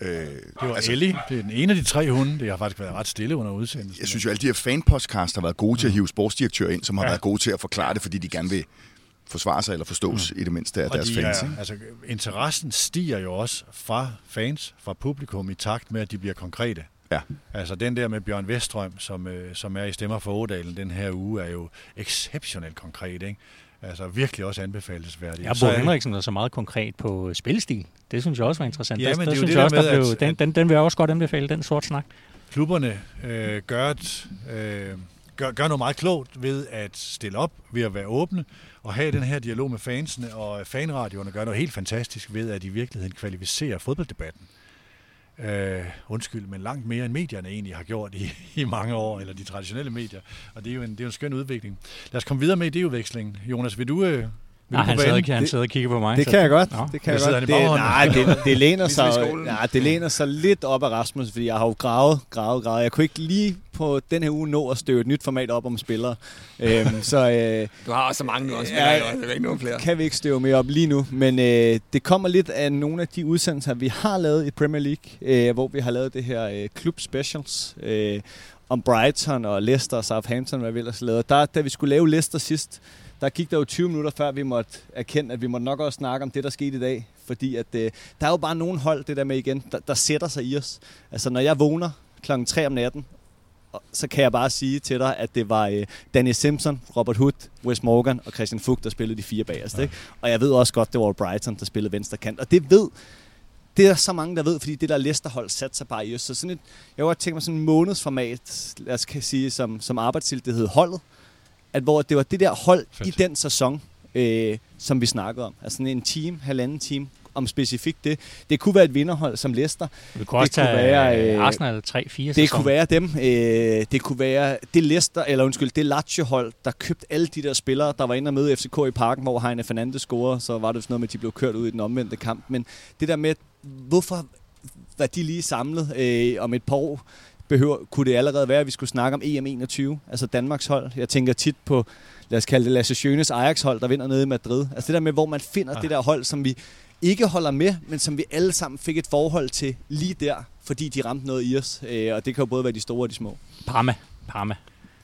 Øh, det var altså, Ellie, det er den ene af de tre hunde. Det har faktisk været ret stille under udsendelsen. Jeg synes jo, alle de her fanpodcasts har været gode til at hive sportsdirektører ind, som har ja. været gode til at forklare det, fordi de gerne vil forsvare sig eller forstås mm. i det mindste af og deres de fans. er, ikke? altså, interessen stiger jo også fra fans, fra publikum i takt med, at de bliver konkrete. Ja. Altså den der med Bjørn Vestrøm, som, øh, som er i Stemmer for Ådalen den her uge, er jo exceptionelt konkret, ikke? Altså virkelig også anbefalesværdig. Jeg Så Bo Henriksen er så meget konkret på spillestil. Det synes jeg også var interessant. Ja, Der- men det jo synes det jeg også, der med, blev, at- den, den, den vil jeg også godt anbefale, den sort snak. klubberne øh, gør, et, øh, gør, gør noget meget klogt ved at stille op, ved at være åbne, og have den her dialog med fansene, og fanradioerne gør noget helt fantastisk ved at i virkeligheden kvalificere fodbolddebatten. Øh, undskyld, men langt mere end medierne egentlig har gjort i, i mange år, eller de traditionelle medier. Og det er jo en, det er jo en skøn udvikling. Lad os komme videre med idéudvekslingen. Jonas, vil du, øh, vil Nej, du han sidder, ikke, han sidder og kigger på mig. Det så- kan jeg godt. Nå. Det kan jeg sidder godt. Det, nej, det, det, læner Ligesom sig, nej, det læner sig lidt op af Rasmus, fordi jeg har jo gravet, gravet, gravet. Jeg kunne ikke lige på den her uge nå at støve et nyt format op om spillere. øhm, så øh, Du har også så mange nu også. Ja, Ja, det er ikke nogen flere. kan vi ikke støve mere op lige nu. Men øh, det kommer lidt af nogle af de udsendelser, vi har lavet i Premier League, øh, hvor vi har lavet det her øh, klub specials øh, om Brighton og Leicester og Southampton, hvad vi ellers lavede. Der, da vi skulle lave Leicester sidst, der gik der jo 20 minutter før vi måtte erkende, at vi måtte nok også snakke om det, der skete i dag. Fordi at, øh, der er jo bare nogle hold, det der med igen, der, der sætter sig i os. Altså når jeg vågner klokken 3 om natten, så kan jeg bare sige til dig, at det var øh, Danny Simpson, Robert Hood, Wes Morgan og Christian Fugt, der spillede de fire bagerste. Ja. Og jeg ved også godt, det var Brighton, der spillede venstre kant. Og det ved, det er så mange, der ved, fordi det der Leicester-hold satte sig bare i os. Så sådan et, jeg kunne godt tænke mig sådan en månedsformat, lad os kan sige, som, som arbejdstitel, det hed holdet. At hvor det var det der hold Fedt. i den sæson, øh, som vi snakkede om. Altså sådan en team, halvanden team, om specifikt det. Det kunne være et vinderhold som Leicester. Vi kunne Det kunne være, være, øh, Arsenal 3-4 Det kunne være dem. Øh, det kunne være det Leicester, eller undskyld, det Lazio-hold, der købte alle de der spillere, der var inde og møde FCK i parken, hvor Heine Fernandes scorede, så var det sådan noget med, at de blev kørt ud i den omvendte kamp. Men det der med, hvorfor var de lige samlet øh, om et par år? Behøver, kunne det allerede være, at vi skulle snakke om EM21, altså Danmarks hold? Jeg tænker tit på, lad os kalde det Lasse Schønes Ajax-hold, der vinder nede i Madrid. Altså det der med, hvor man finder Ah. det der hold, som vi ikke holder med, men som vi alle sammen fik et forhold til lige der, fordi de ramte noget i os. Øh, og det kan jo både være de store og de små. Parma. Parma.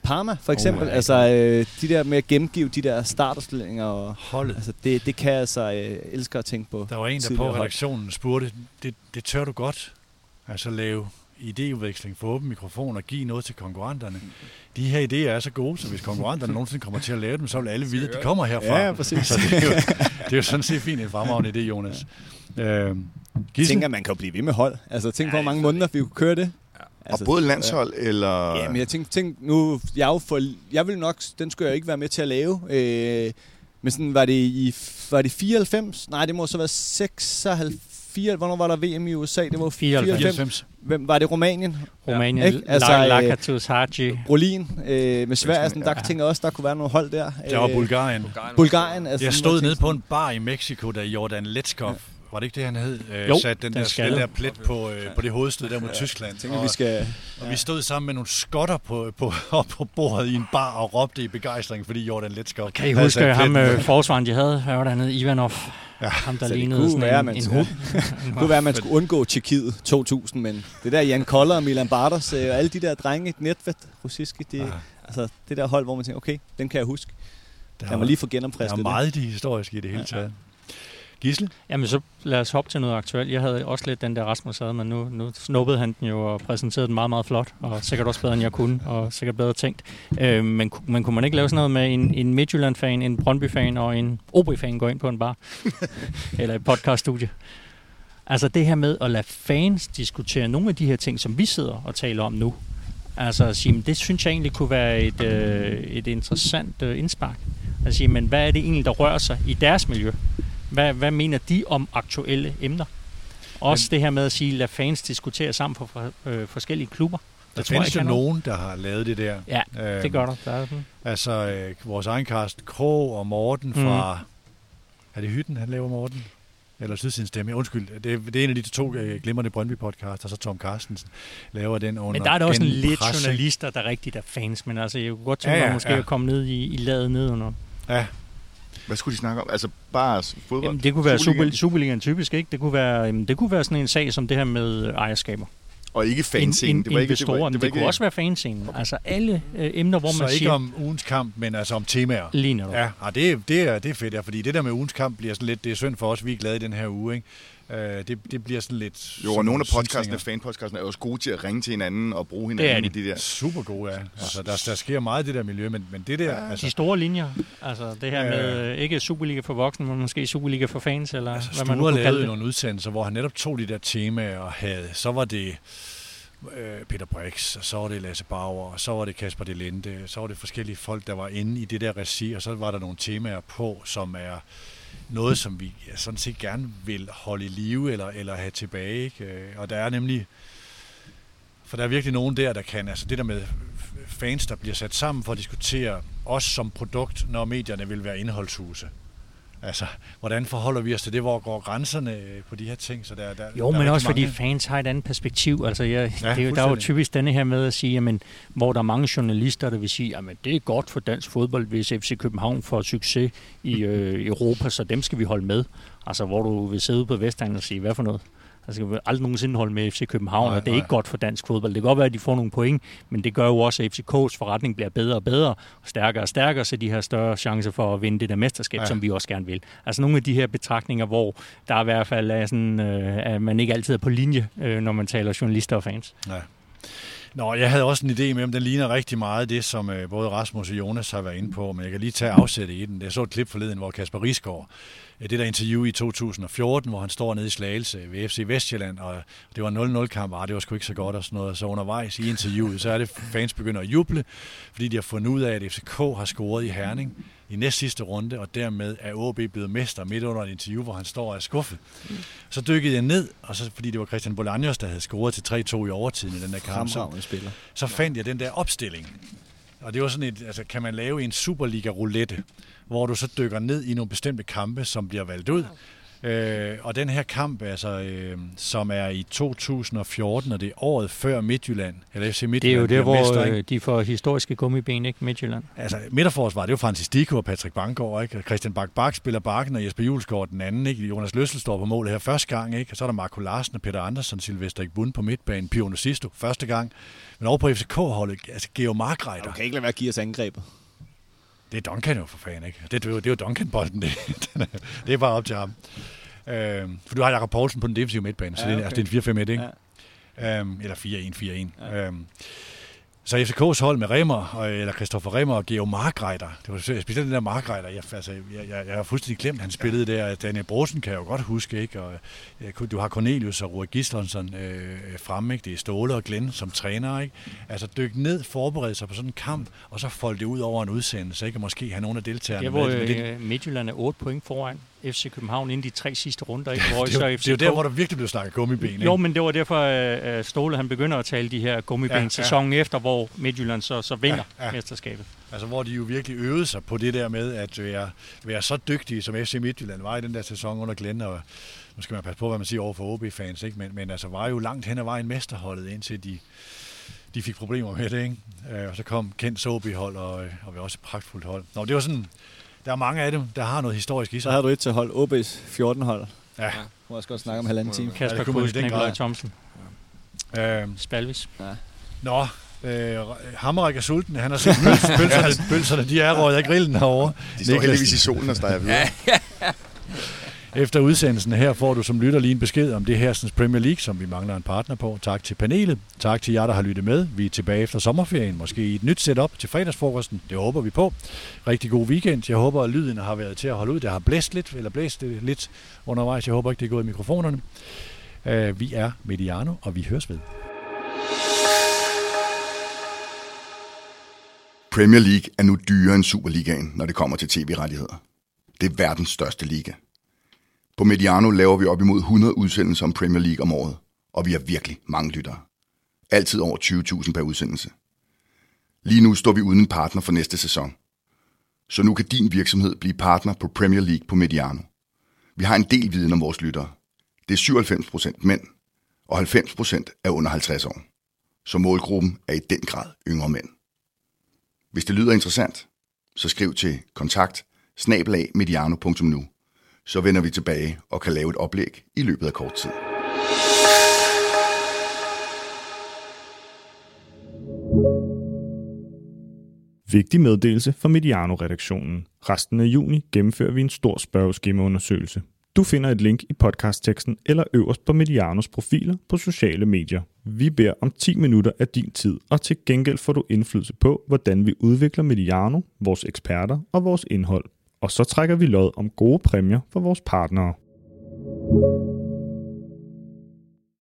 Parma for eksempel, Oh, oh, ja. altså øh, de der med at gengive de der starterstillinger, og, Holdet. altså det, det kan jeg altså øh, elsker at tænke på. Der var en, der på redaktionen spurgte, det, det tør du godt, altså lave idéudveksling for åben mikrofon og give noget til konkurrenterne. De her idéer er så gode, så hvis konkurrenterne nogensinde kommer til at lave dem, så vil alle vide, at de kommer herfra. Ja, præcis. Så det er, jo, det er jo sådan set fint en fremragende idé, Jonas. Øh, Jeg Gissen? tænker, at man kan jo blive ved med hold. Altså tænk på, hvor mange måneder vi kunne køre det. Og både landshold eller... Ja, men jeg tænkte, tænk, nu, jeg, jo for, jeg vil nok, den skulle jeg ikke være med til at lave. Øh, men sådan, var det i, var det 94? Nej, det må så være 96. Hvornår var der VM i USA? Det var 94. 94. Hvem, var det Rumænien? Rumænien. Ikke? Altså, Altså, øh, Lakatus Haji. Rolin øh, med Sverige. Sådan, der Ja. tænker jeg også, der kunne være nogle hold der. Der var Øh, Bulgarien. Bulgarien. Altså, Jeg stod nede på en bar i Mexico, da Jordan Letskov, var det ikke det, han hed? Øh, Jo, satte den, den der, skalle. den der plet på, øh, på det hovedstød der mod Tyskland. Jeg tænker, og, vi skal... og vi stod sammen med nogle skotter på, på, op på bordet i en bar og råbte i begejstring, fordi Jordan Letskov Kan I havde huske sat ham pletten øh, forsvaren, de havde? Hvad var der hernede? Ivanov. Ja, ham, der så det lignede kunne sådan være, en, man en hund. Det kunne være, at man skulle undgå Tjekkiet 2000, men det der Jan Koller og Milan Bartos øh, og alle de der drenge, Netvet, Rusiski, det, Ja. altså det der hold, hvor man tænker, okay, den kan jeg huske. Der mig lige få der genomfrisket er meget det historiske i det hele Ja. taget. Gisle? Jamen, så lad os hoppe til noget aktuelt. Jeg havde også lidt den der Rasmus havde, men nu, nu snuppede han den jo og præsenterede den meget, meget flot, og sikkert også bedre, end jeg kunne, og sikkert bedre tænkt. Øh, men, men kunne man ikke lave sådan noget med en, en Midtjylland-fan, en Brøndby-fan og en OB-fan gå ind på en bar? Eller et podcaststudie? Altså det her med at lade fans diskutere nogle af de her ting, som vi sidder og taler om nu. Altså at sige, det synes jeg egentlig kunne være et, øh, et interessant øh, indspark. Altså sige, men hvad er det egentlig, der rører sig i deres miljø? Hvad, hvad mener de om aktuelle emner? Også det her med at sige, lad fans diskutere sammen for, for øh, forskellige klubber. Der Det tror findes jo nogen, der har lavet det der. Ja, Øhm, det gør der. der er sådan. Altså, øh, vores egen Karsten Krog og Morten fra... Mm. Er det Hytten, han laver Morten? Eller Sydsidens Stemme? Undskyld, det, er- det er en af de to øh, glimrende Brøndby-podcasts, og så Tom Carstensen laver den under Men der er der også en lidt ikke? journalister, der rigtigt er fans, men altså, jeg kunne godt tænke Ja, mig ja, måske ja. at komme ned i, i ladet nedenunder. Ja, Hvad skulle de snakke om? Altså bare fodbold? Jamen, det kunne være Superligaen? Super, Superligaen typisk, ikke? Det kunne, være, jamen, det kunne være sådan en sag som det her med ejerskaber. Og ikke fanscenen. Det var ikke, investorer, det var, det, det kunne også være fanscenen. Altså alle øh, emner, hvor så man ikke siger, om ugens kamp, men altså om temaer. lige netop. Ja, og det, er- det, er, det er fedt, ja, fordi det der med ugens kamp bliver sådan lidt, det er synd for os, vi er glade i den her uge, ikke? Uh, det, det bliver sådan lidt... Jo, og nogle af podcastene, fanpodcastene, er jo også gode til at ringe til hinanden og bruge Det er hinanden de. i de der. Super gode, ja. Altså, der, der sker meget i det der miljø, men, men det der... Ja, De altså, store linjer, altså det her Ja, med øh, ikke Superliga for voksne, men måske Superliga for fans, eller altså hvad man nu lavede det. nogle udsendelser, hvor han netop tog de der temaer og havde... Så var det øh, Peter Brix, og så var det Lasse Bauer, og så var det Kasper Delente, så var det forskellige folk, der var inde i det der regi, og så var der nogle temaer på, som er noget, som vi ja, sådan set gerne vil holde i live eller, eller have tilbage. Ikke? Øh, og der er nemlig, for der er virkelig nogen der, der kan, altså det der med fans, der bliver sat sammen for at diskutere os som produkt, når medierne vil være indholdshuse. Altså, hvordan forholder vi os til det? Hvor går grænserne øh, på de her ting? Så der, der, Jo, der er men også fordi mange- fans har et andet perspektiv. Altså, jeg, Ja, det, er der er jo typisk denne her med at sige, jamen, hvor der er mange journalister, der vil sige, at det er godt for dansk fodbold, hvis FC København får succes i øh, Europa, så dem skal vi holde med. Altså, hvor du vil sidde ude på Vestegnen og sige, hvad for noget? Altså, jeg vil aldrig nogensinde holde med FC København, Nej, og det er nej. ikke godt for dansk fodbold. Det kan godt være, at de får nogle point, men det gør jo også, at FCK's forretning bliver bedre og bedre, og stærkere og stærkere, så de har større chance for at vinde det der mesterskab, Ja. som vi også gerne vil. Altså nogle af de her betragtninger, hvor der i hvert fald er sådan, øh, at man ikke altid er på linje, øh, når man taler journalister og fans. Ja. Nå, jeg havde også en idé med, om den ligner rigtig meget det, som øh, både Rasmus og Jonas har været inde på, men jeg kan lige tage afsæt i den. Jeg så et klip forleden, hvor Kasper Risgaard, det der interview i 2014, hvor han står nede i Slagelse ved FC Vestjylland, og det var en 0-0-kamp, og det var sgu ikke så godt og sådan noget. Så undervejs i interviewet, så er det fans begynder at juble, fordi de har fundet ud af, at FCK har scoret i Herning i næst sidste runde, og dermed er OB blevet mester midt under et interview, hvor han står og er skuffet. Så dykkede jeg ned, og så, fordi det var Christian Bolaños, der havde scoret til 3-2 i overtiden i den der kamp, så, spiller. så fandt jeg den der opstilling. Og det var sådan et, altså kan man lave en Superliga-roulette, hvor du så dykker ned i nogle bestemte kampe, som bliver valgt ud. Øh, og den her kamp, altså, øh, som er i 2014, og det er året før Midtjylland, eller FC Midtjylland Det er jo der, bliver hvor mester, ikke? øh, de får historiske gummiben, ikke Midtjylland. Altså, midterforsvar, det er jo Francis Dicko og Patrick Banggaard, ikke? Christian Bak Bak spiller bakken, og Jesper Julesgaard den anden, ikke? Jonas Løssel står på mål her første gang, ikke? Og så er der Marco Larsen og Peter Andersen, Silvester Ikbund på midtbanen, Pio Sisto første gang. Men over på FCK-holdet, altså Geo Markreiter, Du kan ikke lade være at give os angrebet. Det er Duncan jo for fanden, ikke? Det, det, er jo- det er jo Duncan-bolden, det, det er bare op til ham. Øh, for du har Jakob Poulsen på den defensive midtbane, så Ja, det, er, okay. altså, det er en 4-5-1, ikke? Ja. Øhm, eller 4-1-4-1. Ja. Øhm, så FCK's hold med Remer, og- eller Christoffer Remer og Geo Markreiter, det var specielt den der Markreiter, jeg, altså, jeg, jeg, jeg har fuldstændig glemt, han spillede der. Daniel Brosen kan jeg jo godt huske, ikke? Og, kunne- du har Cornelius og Roy Gislansson øh, fremme, ikke? Det er Ståle og Glenn som træner, ikke? Altså dykke ned, forberede sig på sådan en kamp, og så folde det ud over en udsendelse, ikke? Og måske have nogle af deltagerne Der, hvor med. Det, øh, Midtjylland er 8 point foran FC København inden de tre sidste runder, ikke? Hvor det, er jo, så det er jo der, hvor der virkelig blev snakket gummiben, ikke? Jo, men det var derfor, at Ståle han begynder at tale de her gummiben Ja, ja, ja. sæsonen efter, hvor Midtjylland så, så vinder Ja, ja, mesterskabet. Altså, hvor de jo virkelig øvede sig på det der med at være, være så dygtige, som FC Midtjylland var i den der sæson under Glenn, og nu skal man passe på, hvad man siger over for OB-fans, ikke? Men, men altså var jo langt hen ad vejen mesterholdet, indtil de, de fik problemer med det, ikke? Øh, og så kom Kents OB-hold, og, øh, og vi også et pragtfuldt hold. Nå, det var sådan, der er mange af dem, der har noget historisk i Så sig. havde du et til hold. OB's 14-hold. Ja, Du må også godt snakke om halvanden time. Kasper i Kusk, Nikolaj. Thomsen, øh, Spalvis. Nå, øh, Hammerik er sulten. Han har set pøls, pølserne, pølserne, de er røget af grillen herovre. De står Niklas. heldigvis i solen og steger videre. Efter udsendelsen her får du som lytter lige en besked om det hersens Premier League, som vi mangler en partner på. Tak til panelet. Tak til jer, der har lyttet med. Vi er tilbage efter sommerferien, måske i et nyt setup til fredagsfrokosten. Det håber vi på. Rigtig god weekend. Jeg håber, at lyden har været til at holde ud. Det har blæst lidt, eller blæst lidt undervejs. Jeg håber ikke, det er gået i mikrofonerne. Øh, vi er Mediano, og vi høres ved. Premier League er nu dyrere end Superligaen, når det kommer til tv-rettigheder. Det er verdens største liga. På Mediano laver vi op imod 100 udsendelser om Premier League om året, og vi har virkelig mange lyttere. Altid over 20.000 per udsendelse. Lige nu står vi uden en partner for næste sæson. Så nu kan din virksomhed blive partner på Premier League på Mediano. Vi har en del viden om vores lyttere. Det er 97% mænd, og 90% er under 50 år. Så målgruppen er i den grad yngre mænd. Hvis det lyder interessant, så skriv til kontakt snabelagmediano.nu. Så vender vi tilbage og kan lave et oplæg i løbet af kort tid. Vigtig meddelelse fra Mediano-redaktionen. Resten af juni gennemfører vi en stor spørgeskemaundersøgelse. Du finder et link i podcastteksten eller øverst på Medianos profiler på sociale medier. Vi beder om 10 minutter af din tid, og til gengæld får du indflydelse på, hvordan vi udvikler Mediano, vores eksperter og vores indhold. Og så trækker vi lod om gode præmier for vores partnere.